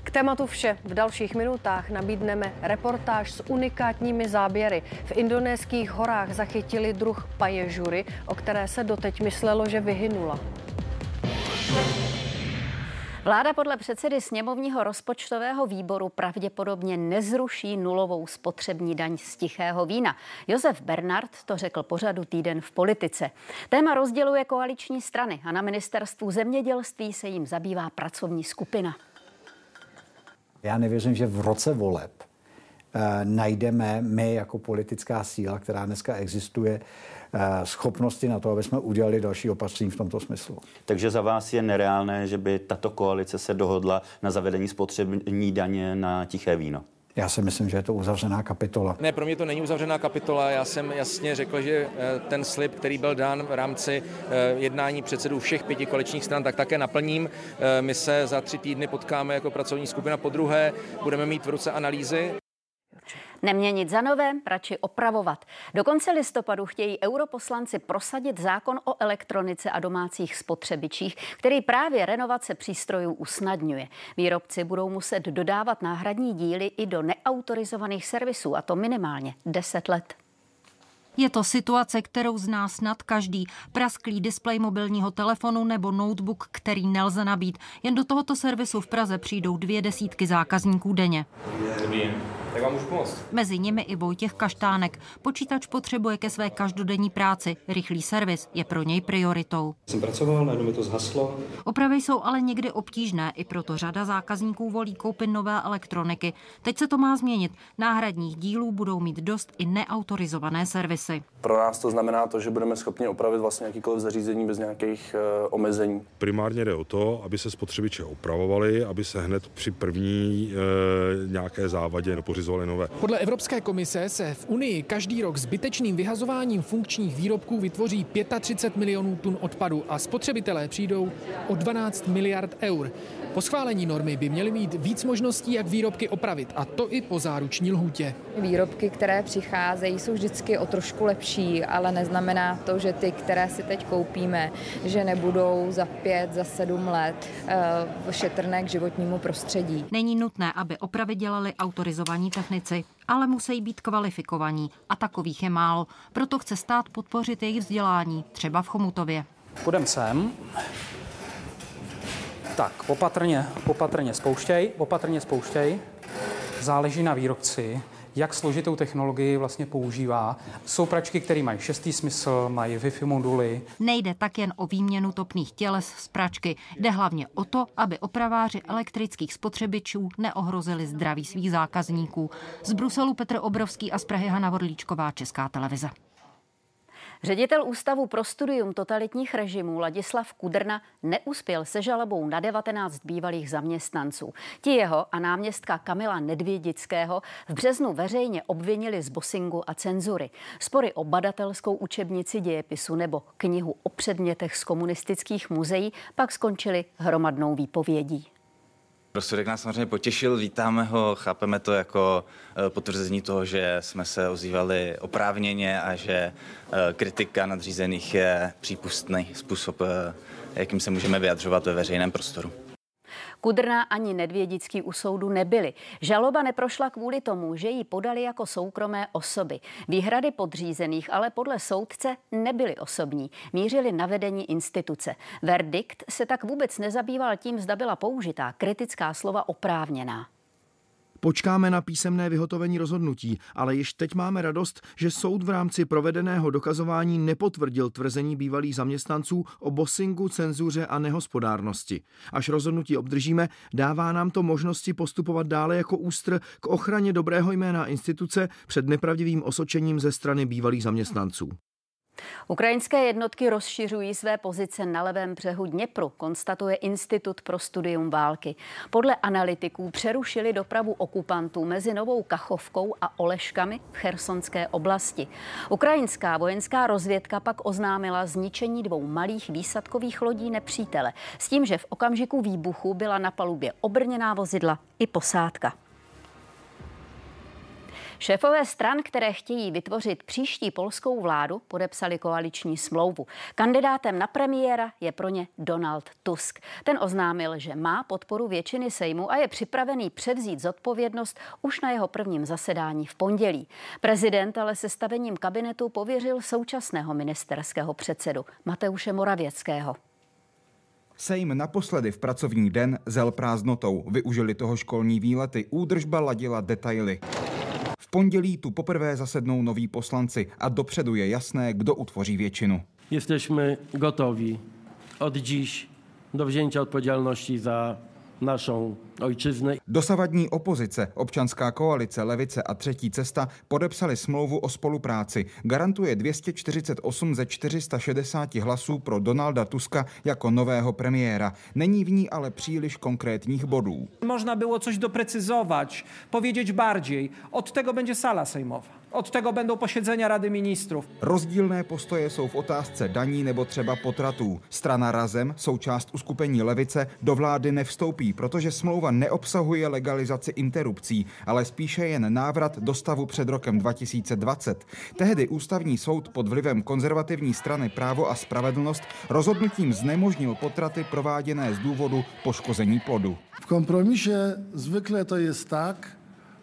K tématu vše. V dalších minutách nabídneme reportáž s unikátními záběry. V indonéských horách zachytili druh paježury, o které se doteď myslelo, že vyhynula. Vláda podle předsedy sněmovního rozpočtového výboru pravděpodobně nezruší nulovou spotřební daň z tichého vína. Josef Bernard to řekl pořadu týden v politice. Téma rozděluje koaliční strany a na ministerstvu zemědělství se jim zabývá pracovní skupina. Já nevěřím, že v roce voleb eh, najdeme my jako politická síla, která dneska existuje, eh, schopnosti na to, aby jsme udělali další opatření v tomto smyslu. Takže za vás je nereálné, že by tato koalice se dohodla na zavedení spotřební daně na tiché víno? Já si myslím, že je to uzavřená kapitola. Ne, pro mě to není uzavřená kapitola. Já jsem jasně řekl, že eh, ten slib, který byl dán v rámci eh, jednání předsedů všech pěti koaličních stran, tak také naplním. Eh, my se za tři týdny potkáme jako pracovní skupina po druhé, budeme mít v ruce analýzy. Neměnit za nové, radši opravovat. Do konce listopadu chtějí europoslanci prosadit zákon o elektronice a domácích spotřebičích, který právě renovace přístrojů usnadňuje. Výrobci budou muset dodávat náhradní díly i do neautorizovaných servisů, a to minimálně 10 let. Je to situace, kterou zná snad každý. Prasklý displej mobilního telefonu nebo notebook, který nelze nabít. Jen do tohoto servisu v Praze přijdou dvě desítky zákazníků denně. Jak vám můžu pomoct? Mezi nimi i Vojtěch Kaštánek. Počítač potřebuje ke své každodenní práci. Rychlý servis je pro něj prioritou. Jsem pracoval, najednou mi to zhaslo. Opravy jsou ale někdy obtížné, i proto řada zákazníků volí koupit nové elektroniky. Teď se to má změnit. Náhradních dílů budou mít dost i neautorizované servisy. Pro nás to znamená to, že budeme schopni opravit vlastně jakýkoliv zařízení bez nějakých uh, omezení. Primárně jde o to, aby se spotřebiče opravovaly, aby se hned při první uh, nějaké závadě nepořizovaly nové. Podle Evropské komise se v Unii každý rok zbytečným vyhazováním funkčních výrobků vytvoří 35 milionů tun odpadu a spotřebitelé přijdou o 12 miliard eur. Po schválení normy by měly mít víc možností, jak výrobky opravit, a to i po záruční lhůtě. Výrobky, které přicházejí, jsou vždycky o trošku lepší, ale neznamená to, že ty, které si teď koupíme, že nebudou za pět, za sedm let uh, šetrné k životnímu prostředí. Není nutné, aby opravy dělali autorizovaní technici, ale musí být kvalifikovaní a takových je málo. Proto chce stát podpořit jejich vzdělání, třeba v Chomutově. Půjdem sem. Tak, opatrně, opatrně spouštěj, opatrně spouštěj. Záleží na výrobci, jak složitou technologii vlastně používá. Jsou pračky, které mají šestý smysl, mají Wi-Fi moduly. Nejde tak jen o výměnu topných těles z pračky. Jde hlavně o to, aby opraváři elektrických spotřebičů neohrozili zdraví svých zákazníků. Z Bruselu Petr Obrovský a z Prahy Hana Vodlíčková, Česká televize. Ředitel Ústavu pro studium totalitních režimů Ladislav Kudrna neuspěl se žalobou na 19 bývalých zaměstnanců. Ti jeho a náměstka Kamila Nedvědického v březnu veřejně obvinili z bosingu a cenzury. Spory o badatelskou učebnici dějepisu nebo knihu o předmětech z komunistických muzeí pak skončily hromadnou výpovědí. Rozsudek nás samozřejmě potěšil, vítáme ho, chápeme to jako eh, potvrzení toho, že jsme se ozývali oprávněně a že eh, kritika nadřízených je přípustný způsob, eh, jakým se můžeme vyjadřovat ve veřejném prostoru. Kudrna ani Nedvědický u soudu nebyli. Žaloba neprošla kvůli tomu, že ji podali jako soukromé osoby. Výhrady podřízených ale podle soudce nebyly osobní. Mířili na vedení instituce. Verdikt se tak vůbec nezabýval tím, zda byla použitá kritická slova oprávněná. Počkáme na písemné vyhotovení rozhodnutí, ale již teď máme radost, že soud v rámci provedeného dokazování nepotvrdil tvrzení bývalých zaměstnanců o bosingu, cenzuře a nehospodárnosti. Až rozhodnutí obdržíme, dává nám to možnosti postupovat dále jako ústr k ochraně dobrého jména instituce před nepravdivým osočením ze strany bývalých zaměstnanců. Ukrajinské jednotky rozšiřují své pozice na levém břehu Dněpru, konstatuje Institut pro studium války. Podle analytiků přerušili dopravu okupantů mezi Novou Kachovkou a Oleškami v Chersonské oblasti. Ukrajinská vojenská rozvědka pak oznámila zničení dvou malých výsadkových lodí nepřítele s tím, že v okamžiku výbuchu byla na palubě obrněná vozidla i posádka. Šéfové stran, které chtějí vytvořit příští polskou vládu, podepsali koaliční smlouvu. Kandidátem na premiéra je pro ně Donald Tusk. Ten oznámil, že má podporu většiny Sejmu a je připravený převzít zodpovědnost už na jeho prvním zasedání v pondělí. Prezident ale sestavením kabinetu pověřil současného ministerského předsedu Mateuše Moravěckého. Sejm naposledy v pracovní den zel prázdnotou. Využili toho školní výlety. Údržba ladila detaily. Pondělí tu poprvé zasednou noví poslanci a dopředu je jasné, kdo utvoří většinu. Jesteśmy gotowi od dziś do wzięcia odpowiedzialności za naszą ojczyznę. Dosavadní opozice, občanská koalice, levice a třetí cesta podepsali smlouvu o spolupráci. Garantuje 248 ze 460 hlasů pro Donalda Tuska jako nového premiéra. Není v ní ale příliš konkrétních bodů. Można było coś doprecyzować, powiedzieć bardziej. Od tego będzie sala sejmowa. Od tego będą posiedzenia Rady Ministrów. Rozdílné postoje jsou v otázce daní nebo třeba potratů. Strana Razem, součást uskupení levice, do vlády nevstoupí, protože smlouva neobsahuje legalizaci interrupcí, ale spíše jen návrat do stavu před rokem 2020. Tehdy ústavní soud pod vlivem konzervativní strany Právo a spravedlnost rozhodnutím znemožnil potraty prováděné z důvodu poškození plodu. W kompromisie zwykle to jest tak,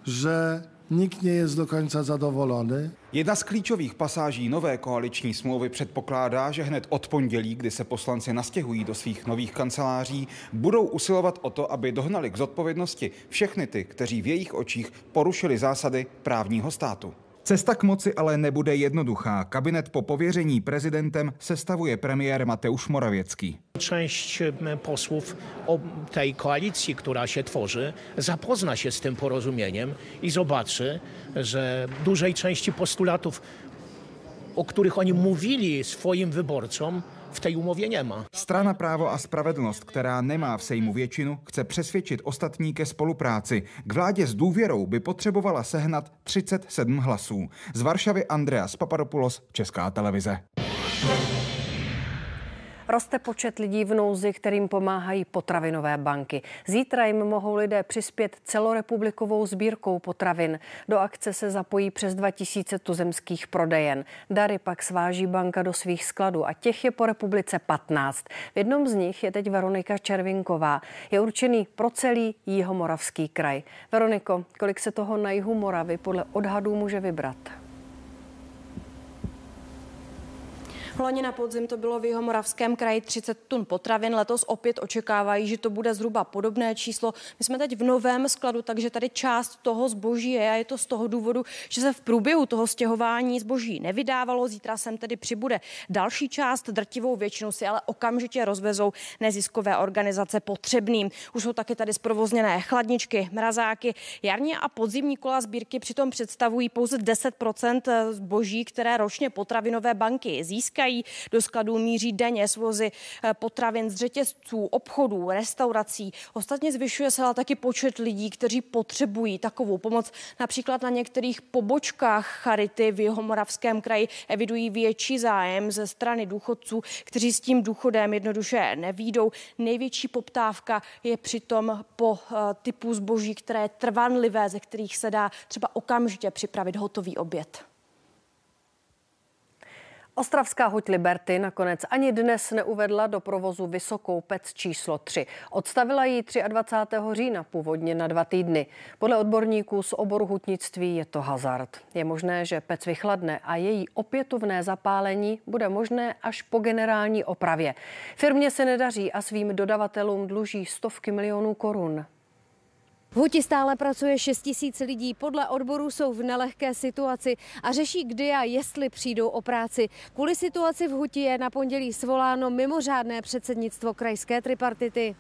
że nikt nie jest do końca zadowolony. Jedna z klíčových pasáží nové koaliční smlouvy předpokládá, že hned od pondělí, kdy se poslanci nastěhují do svých nových kanceláří, budou usilovat o to, aby dohnali k zodpovědnosti všechny ty, kteří v jejich očích porušili zásady právního státu. Cesta k moci ale nebude jednoduchá. Kabinet po pověření prezidentem sestavuje premiér Mateusz Morawiecki. Część m, posłów tej koalicji, która się tworzy, zapozna się z tym porozumieniem i zobaczy, że dużej części postulatów, o których oni mówili swoim wyborcom, v té umově nemá. Strana Právo a spravedlnost, která nemá v Sejmu většinu, chce přesvědčit ostatní ke spolupráci. K vládě s důvěrou by potřebovala sehnat 37 hlasů. Z Varšavy Andreas Papadopoulos, Česká televize. Roste počet lidí v nouzi, kterým pomáhají potravinové banky. Zítra jim mohou lidé přispět celorepublikovou sbírkou potravin. Do akce se zapojí přes 2000 tuzemských prodejen. Dary pak sváží banka do svých skladů a těch je po republice 15. V jednom z nich je teď Veronika Červinková. Je určený pro celý jihomoravský kraj. Veroniko, kolik se toho na jihu Moravy podle odhadů může vybrat? Loni na podzim to bylo v Jihomoravském kraji 30 tun potravin. Letos opět očekávají, že to bude zhruba podobné číslo. My jsme teď v novém skladu, takže tady část toho zboží je a je to z toho důvodu, že se v průběhu toho stěhování zboží nevydávalo. Zítra sem tedy přibude další část, drtivou většinu si ale okamžitě rozvezou neziskové organizace potřebným. Už jsou taky tady zprovozněné chladničky, mrazáky. Jarní a podzimní kola sbírky přitom představují pouze 10% zboží, které ročně potravinové banky získají říkají. Do skladů míří denně svozy eh, potravin z řetězců, obchodů, restaurací. Ostatně zvyšuje se ale taky počet lidí, kteří potřebují takovou pomoc. Například na některých pobočkách Charity v Jihomoravském kraji evidují větší zájem ze strany důchodců, kteří s tím důchodem jednoduše nevídou. Největší poptávka je přitom po eh, typu zboží, které je trvanlivé, ze kterých se dá třeba okamžitě připravit hotový oběd. Ostravská huť Liberty nakonec ani dnes neuvedla do provozu vysokou pec číslo 3. Odstavila ji 23. října, původně na dva týdny. Podle odborníků z oboru hutnictví je to hazard. Je možné, že pec vychladne a její opětovné zapálení bude možné až po generální opravě. Firmě se nedaří a svým dodavatelům dluží stovky milionů korun. V Huti stále pracuje 6 tisíc lidí. Podle odboru jsou v nelehké situaci a řeší, kdy a jestli přijdou o práci. Kvůli situaci v Huti je na pondělí svoláno mimořádné předsednictvo krajské tripartity.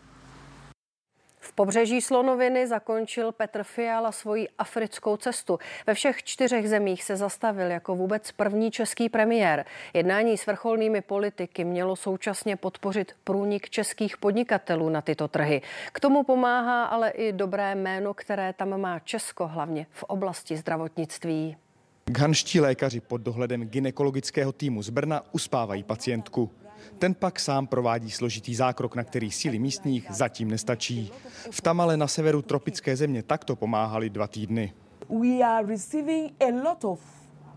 V pobřeží Slonoviny zakončil Petr Fiala svoji africkou cestu. Ve všech čtyřech zemích se zastavil jako vůbec první český premiér. Jednání s vrcholnými politiky mělo současně podpořit průnik českých podnikatelů na tyto trhy. K tomu pomáhá ale i dobré jméno, které tam má Česko, hlavně v oblasti zdravotnictví. Ghanští lékaři pod dohledem ginekologického týmu z Brna uspávají pacientku. Ten pak sám provádí složitý zákrok, na který síly místních zatím nestačí. V Tamale na severu tropické země takto pomáhali dva týdny. We are receiving a lot of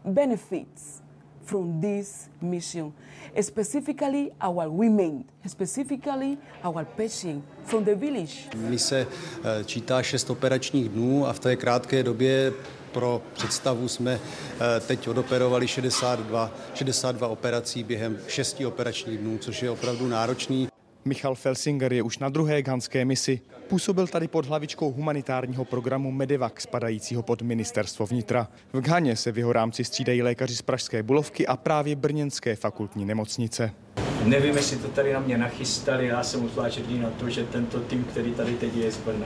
benefits from this mission, specifically our women, specifically our patients from the village. Mise eh, čítá šest operačních dnů a v té krátké době pro představu jsme eh, teď odoperovali 62, 62 operací během šesti operačních dnů, což je opravdu náročný. Michal Felsinger je už na druhé ghanské misi. Působil tady pod hlavičkou humanitárního programu Medivac, spadajícího pod ministerstvo vnitra. V Ghaně se v jeho rámci střídají lékaři z Pražské Bulovky a právě Brněnské fakultní nemocnice. Nevím, jestli to tady na mě nachystali, já jsem utláčený na to, že tento tým, který tady teď je z Brna.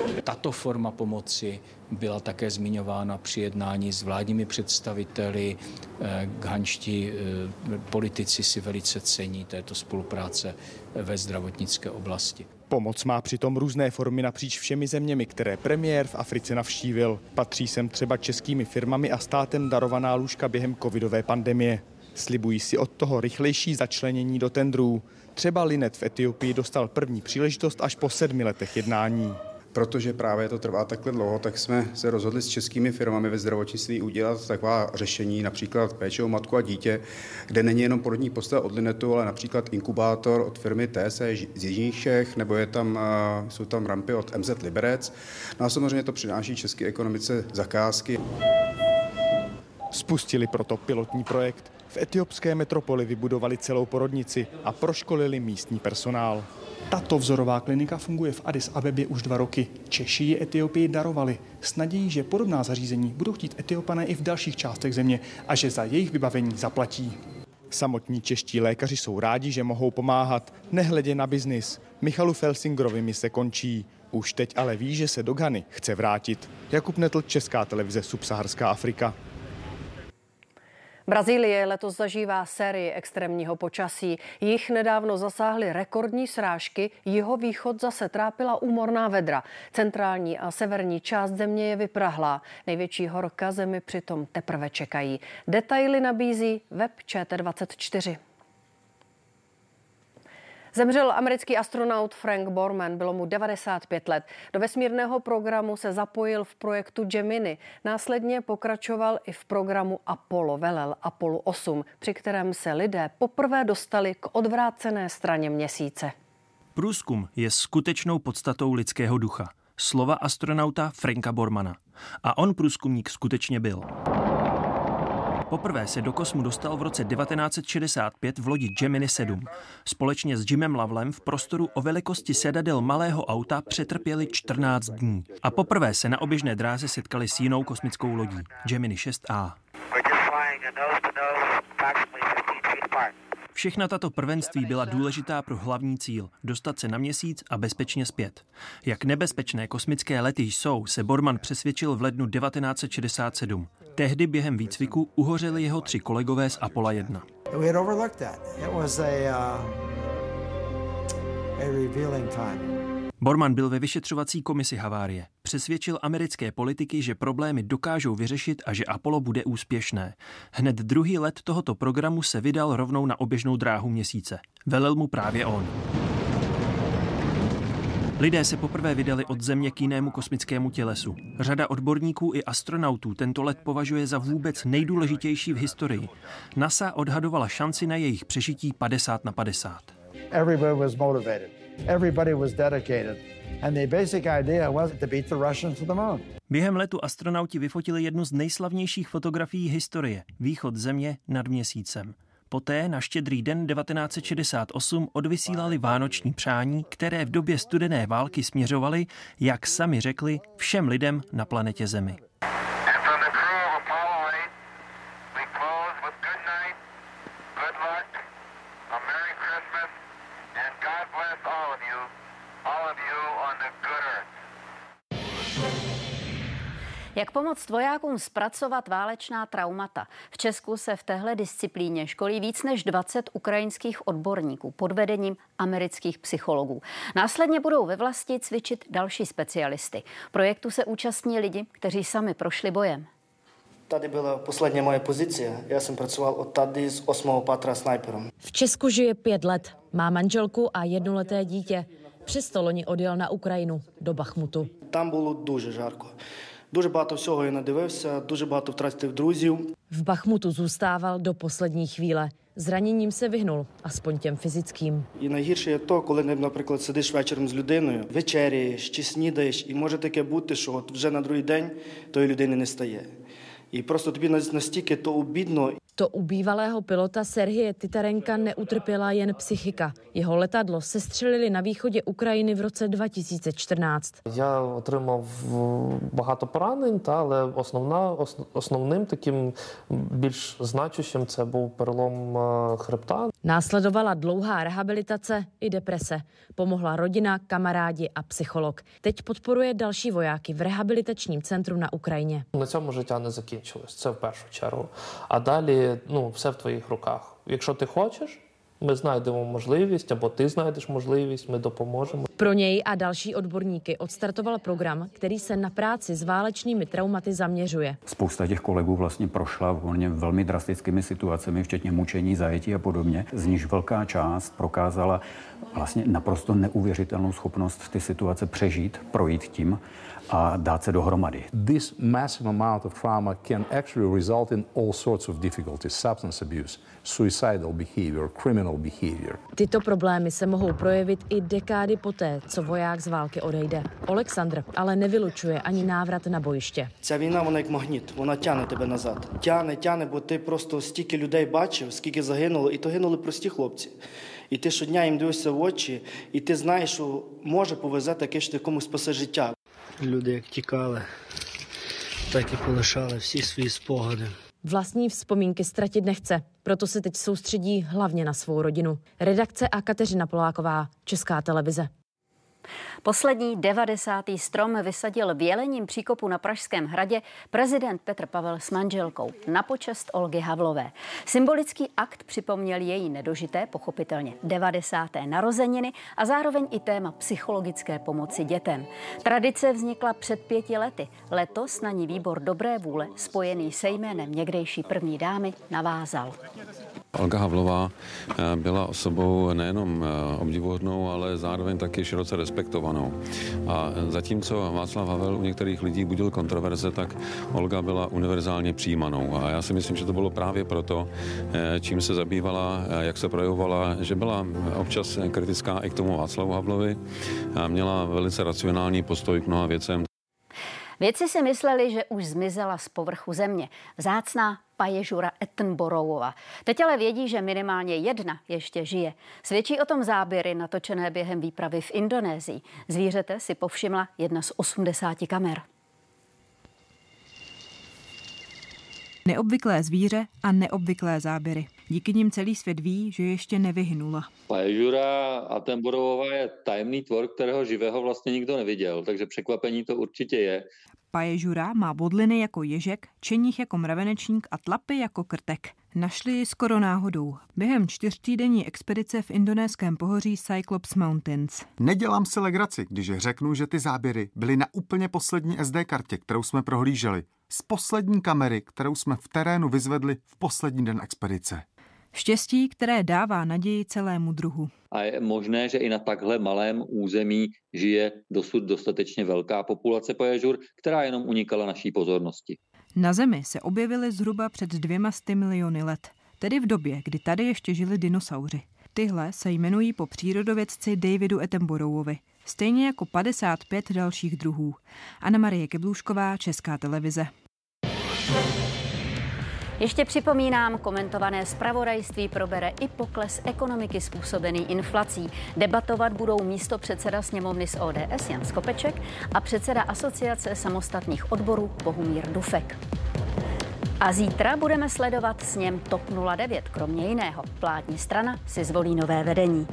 <laughs> Tato forma pomoci byla také zmiňována při jednání s vládními představiteli. Eh, Ghanští eh, politici si velice cení této spolupráce ve zdravotnické oblasti. Pomoc má přitom různé formy napříč všemi zeměmi, které premiér v Africe navštívil. Patří sem třeba českými firmami a státem darovaná lůžka během covidové pandemie. Slibují si od toho rychlejší začlenění do tendrů. Třeba Linet v Etiopii dostal první příležitost až po sedmi letech jednání. Protože právě to trvá takhle dlouho, tak jsme se rozhodli s českými firmami ve zdravotnictví udělat taková řešení, například péče o matku a dítě, kde není jenom porodní postel od Linetu, ale například inkubátor od firmy TSE z Jižních Čech, nebo je tam, jsou tam rampy od MZ Liberec. No a samozřejmě to přináší české ekonomice zakázky. Spustili proto pilotní projekt. V etiopské metropoli vybudovali celou porodnici a proškolili místní personál. Tato vzorová klinika funguje v Addis Abebě už dva roky. Češi ji Etiopii darovali s nadějí, že podobná zařízení budou chtít Etiopané i v dalších částech země a že za jejich vybavení zaplatí. Samotní čeští lékaři jsou rádi, že mohou pomáhat, nehledě na biznis. Michalu Felsingrovi mi se končí. Už teď ale ví, že se do Gany chce vrátit. Jakub Netl, Česká televize Subsaharská Afrika. Brazílie letos zažívá sérii extrémního počasí. Jich nedávno zasáhly rekordní srážky, jeho východ zase trápila úmorná vedra. Centrální a severní část země je vyprahlá. Největší horka zemi přitom teprve čekají. Detaily nabízí web ČT24. Zemřel americký astronaut Frank Borman, bylo mu 95 let. Do vesmírného programu se zapojil v projektu Gemini. Následně pokračoval i v programu Apollo, velel Apollo 8, při kterém se lidé poprvé dostali k odvrácené straně měsíce. Průzkum je skutečnou podstatou lidského ducha. Slova astronauta Franka Bormana. A on průzkumník skutečně byl. Poprvé se do kosmu dostal v roce 1965 v lodi Gemini 7. Společně s Jimem Lavlem v prostoru o velikosti sedadel malého auta přetrpěli 14 dní. A poprvé se na oběžné dráze setkali s jinou kosmickou lodí, Gemini 6A. Všechna tato prvenství byla důležitá pro hlavní cíl dostat se na měsíc a bezpečně zpět. Jak nebezpečné kosmické lety jsou, se Borman přesvědčil v lednu 1967. Tehdy během výcviku uhořeli jeho tři kolegové z Apollo 1. We had overlooked that. It was a, uh, a revealing time. Borman byl ve vyšetřovací komisi havárie. Přesvědčil americké politiky, že problémy dokážou vyřešit a že Apollo bude úspěšné. Hned druhý let tohoto programu se vydal rovnou na oběžnou dráhu měsíce. Velel mu právě on. Lidé se poprvé vydali od Země k jinému kosmickému tělesu. Řada odborníků i astronautů tento let považuje za vůbec nejdůležitější v historii. NASA odhadovala šanci na jejich přežití 50 na 50. Everybody was motivated. Everybody was dedicated. And the basic idea was to beat the Russians to the moon. Během letu astronauti vyfotili jednu z nejslavnějších fotografií historie – východ Země nad měsícem. Poté na štědrý den 1968 odvysílali vánoční přání, které v době studené války směřovaly, jak sami řekli, všem lidem na planetě Zemi. Jak pomoct vojákům zpracovat válečná traumata? V Česku se v téhle disciplíně školí víc než 20 ukrajinských odborníků pod vedením amerických psychologů. Následně budou ve vlasti cvičit další specialisty. Projektu se účastní lidi, kteří sami prošli bojem. Tady byla poslední moje pozice. Já jsem pracoval od tady z 8. patra snajperem. V Česku žije pět let. Má manželku a jednoleté dítě. Přesto loni odjel na Ukrajinu, do Bachmutu. Tam bylo duže žárko. Дуже багато всього я надивився, дуже багато втратив друзів. V Bachmutu zůstával do poslední chvíle. Zraněním se vyhnul, aspoň těm fyzickým. І найгірше є то, коли, наприклад, сидиш вечором з людиною, вечеряєш чи снідаєш, і може таке бути, що от вже на другий день тої людини не стає. І просто тобі настільки то обідно. To u bývalého pilota Serhije Titarenka neutrpěla jen psychika. Jeho letadlo sestřelili na východě Ukrajiny v roce 2014. Я отримав багато поранень, та але основна основним таким більш значущим це був перелом хребта. Následovala dlouhá rehabilitace i deprese. Pomohla rodina, kamarádi a psycholog. Teď podporuje další vojáky v rehabilitačním centru na Ukrajině. На цьому життя не закінчилось. Це в першу чергу. А далі ну все в твоїх руках. Якщо ти хочеш, ми знайдемо можливість, або ти знайдеш можливість, ми допоможемо. Pro něj a další odborníky odstartoval program, který se na práci s válečnými traumaty zaměřuje. Spousta těch kolegů vlastně prošla volně velmi drastickými situacemi, včetně mučení, zajetí a podobně, z níž velká část prokázala vlastně naprosto neuvěřitelnou schopnost ty situace přežít, projít tím a dát se dohromady. This massive amount of trauma can actually result in all sorts of difficulties, substance abuse, suicidal behavior, criminal behavior. Tyto problémy se mohou projevit i dekády poté, co voják z války odejde. Oleksandr ale nevylučuje ani návrat na bojiště. Ця війна, вона як магніт, вона тягне тебе назад. Тягне, тягне, бо ти просто стільки людей бачив, скільки загинуло, і то гинули прості хлопці. І ти щодня їм дивишся в очі, і ти знаєш, що може повезе таке, що ти комусь спасе життя. Люди як тікали, так і полишали всі свої спогади. Vlastní vzpomínky ztratit nechce, proto se teď soustředí hlavně na svou rodinu. Redakce a Kateřina Poláková, Česká televize. Poslední 90. strom vysadil v Jelením příkopu na Pražském hradě prezident Petr Pavel s manželkou na počest Olgy Havlové. Symbolický akt připomněl její nedožité, pochopitelně 90. narozeniny a zároveň i téma psychologické pomoci dětem. Tradice vznikla před pěti lety. Letos na ní výbor dobré vůle spojený se jménem někdejší první dámy navázal. Olga Havlová byla osobou nejenom obdivuhodnou, ale zároveň taky široce respektovanou. A zatímco Václav Havel u některých lidí budil kontroverze, tak Olga byla univerzálně přijímanou. A já si myslím, že to bylo právě proto, čím se zabývala, jak se projevovala, že byla občas kritická i k tomu Václavu Havlovi. A měla velice racionální postoj k mnoha věcem. Vědci si mysleli, že už zmizela z povrchu země. Vzácná paježura Ettenborova. Teď ale vědí, že minimálně jedna ještě žije. Svědčí o tom záběry natočené během výpravy v Indonésii. Zvířete si povšimla jedna z 80 kamer. Neobvyklé zvíře a neobvyklé záběry. Díky nim celý svět ví, že ještě nevyhynula. Paježura Attenborová je tajemný tvor, kterého živého vlastně nikdo neviděl, takže překvapení to určitě je. Paježura má bodliny jako ježek, čeních jako mravenečník a tlapy jako krtek. Našli ji skoro náhodou. Během čtyřtýdenní expedice v indonéském pohoří Cyclops Mountains. Nedělám si legraci, když řeknu, že ty záběry byly na úplně poslední SD kartě, kterou jsme prohlíželi. Z poslední kamery, kterou jsme v terénu vyzvedli v poslední den expedice. Štěstí, které dává naději celému druhu. A je možné, že i na takhle malém území žije dosud dostatečně velká populace paježur, která jenom unikala naší pozornosti. Na Zemi se objevily zhruba před dvěma sty miliony let, tedy v době, kdy tady ještě žili dinosauři. Tyhle se jmenují po přírodovědci Davidu Attenboroughovi, stejně jako 55 dalších druhů. Anna Marie Keblůšková, Česká televize. Ještě připomínám, komentované zpravodajství probere i pokles ekonomiky způsobený inflací. Debatovat budou místo předseda sněmovny z ODS Jan Skopeček a předseda asociace samostatných odborů Bohumír Dufek. A zítra budeme sledovat sněm TOP 09. Kromě jiného, vládní strana si zvolí nové vedení.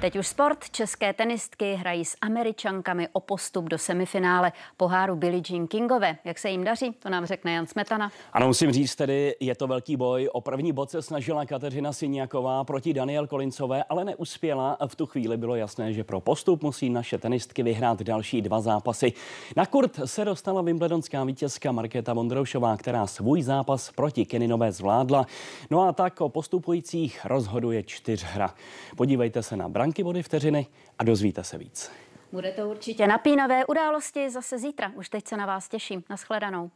Teď už sport. České tenistky hrají s američankami o postup do semifinále poháru Billie Jean Kingové. Jak se jim daří, to nám řekne Jan Smetana. Ano, musím říct tedy, je to velký boj. O první bod se snažila Kateřina Siniaková proti Daniel Kolincové, ale neuspěla. V tu chvíli bylo jasné, že pro postup musí naše tenistky vyhrát další dva zápasy. Na kurt se dostala wimbledonská vítězka Markéta Vondroušová, která svůj zápas proti Keninové zvládla. No a tak o postupujících rozhoduje čtyřhra. Podívejte se na branky body vteřiny a dozvíte se víc. Bude to určitě napínavé události zase zítra. Už teď se na vás těším. Naschledanou.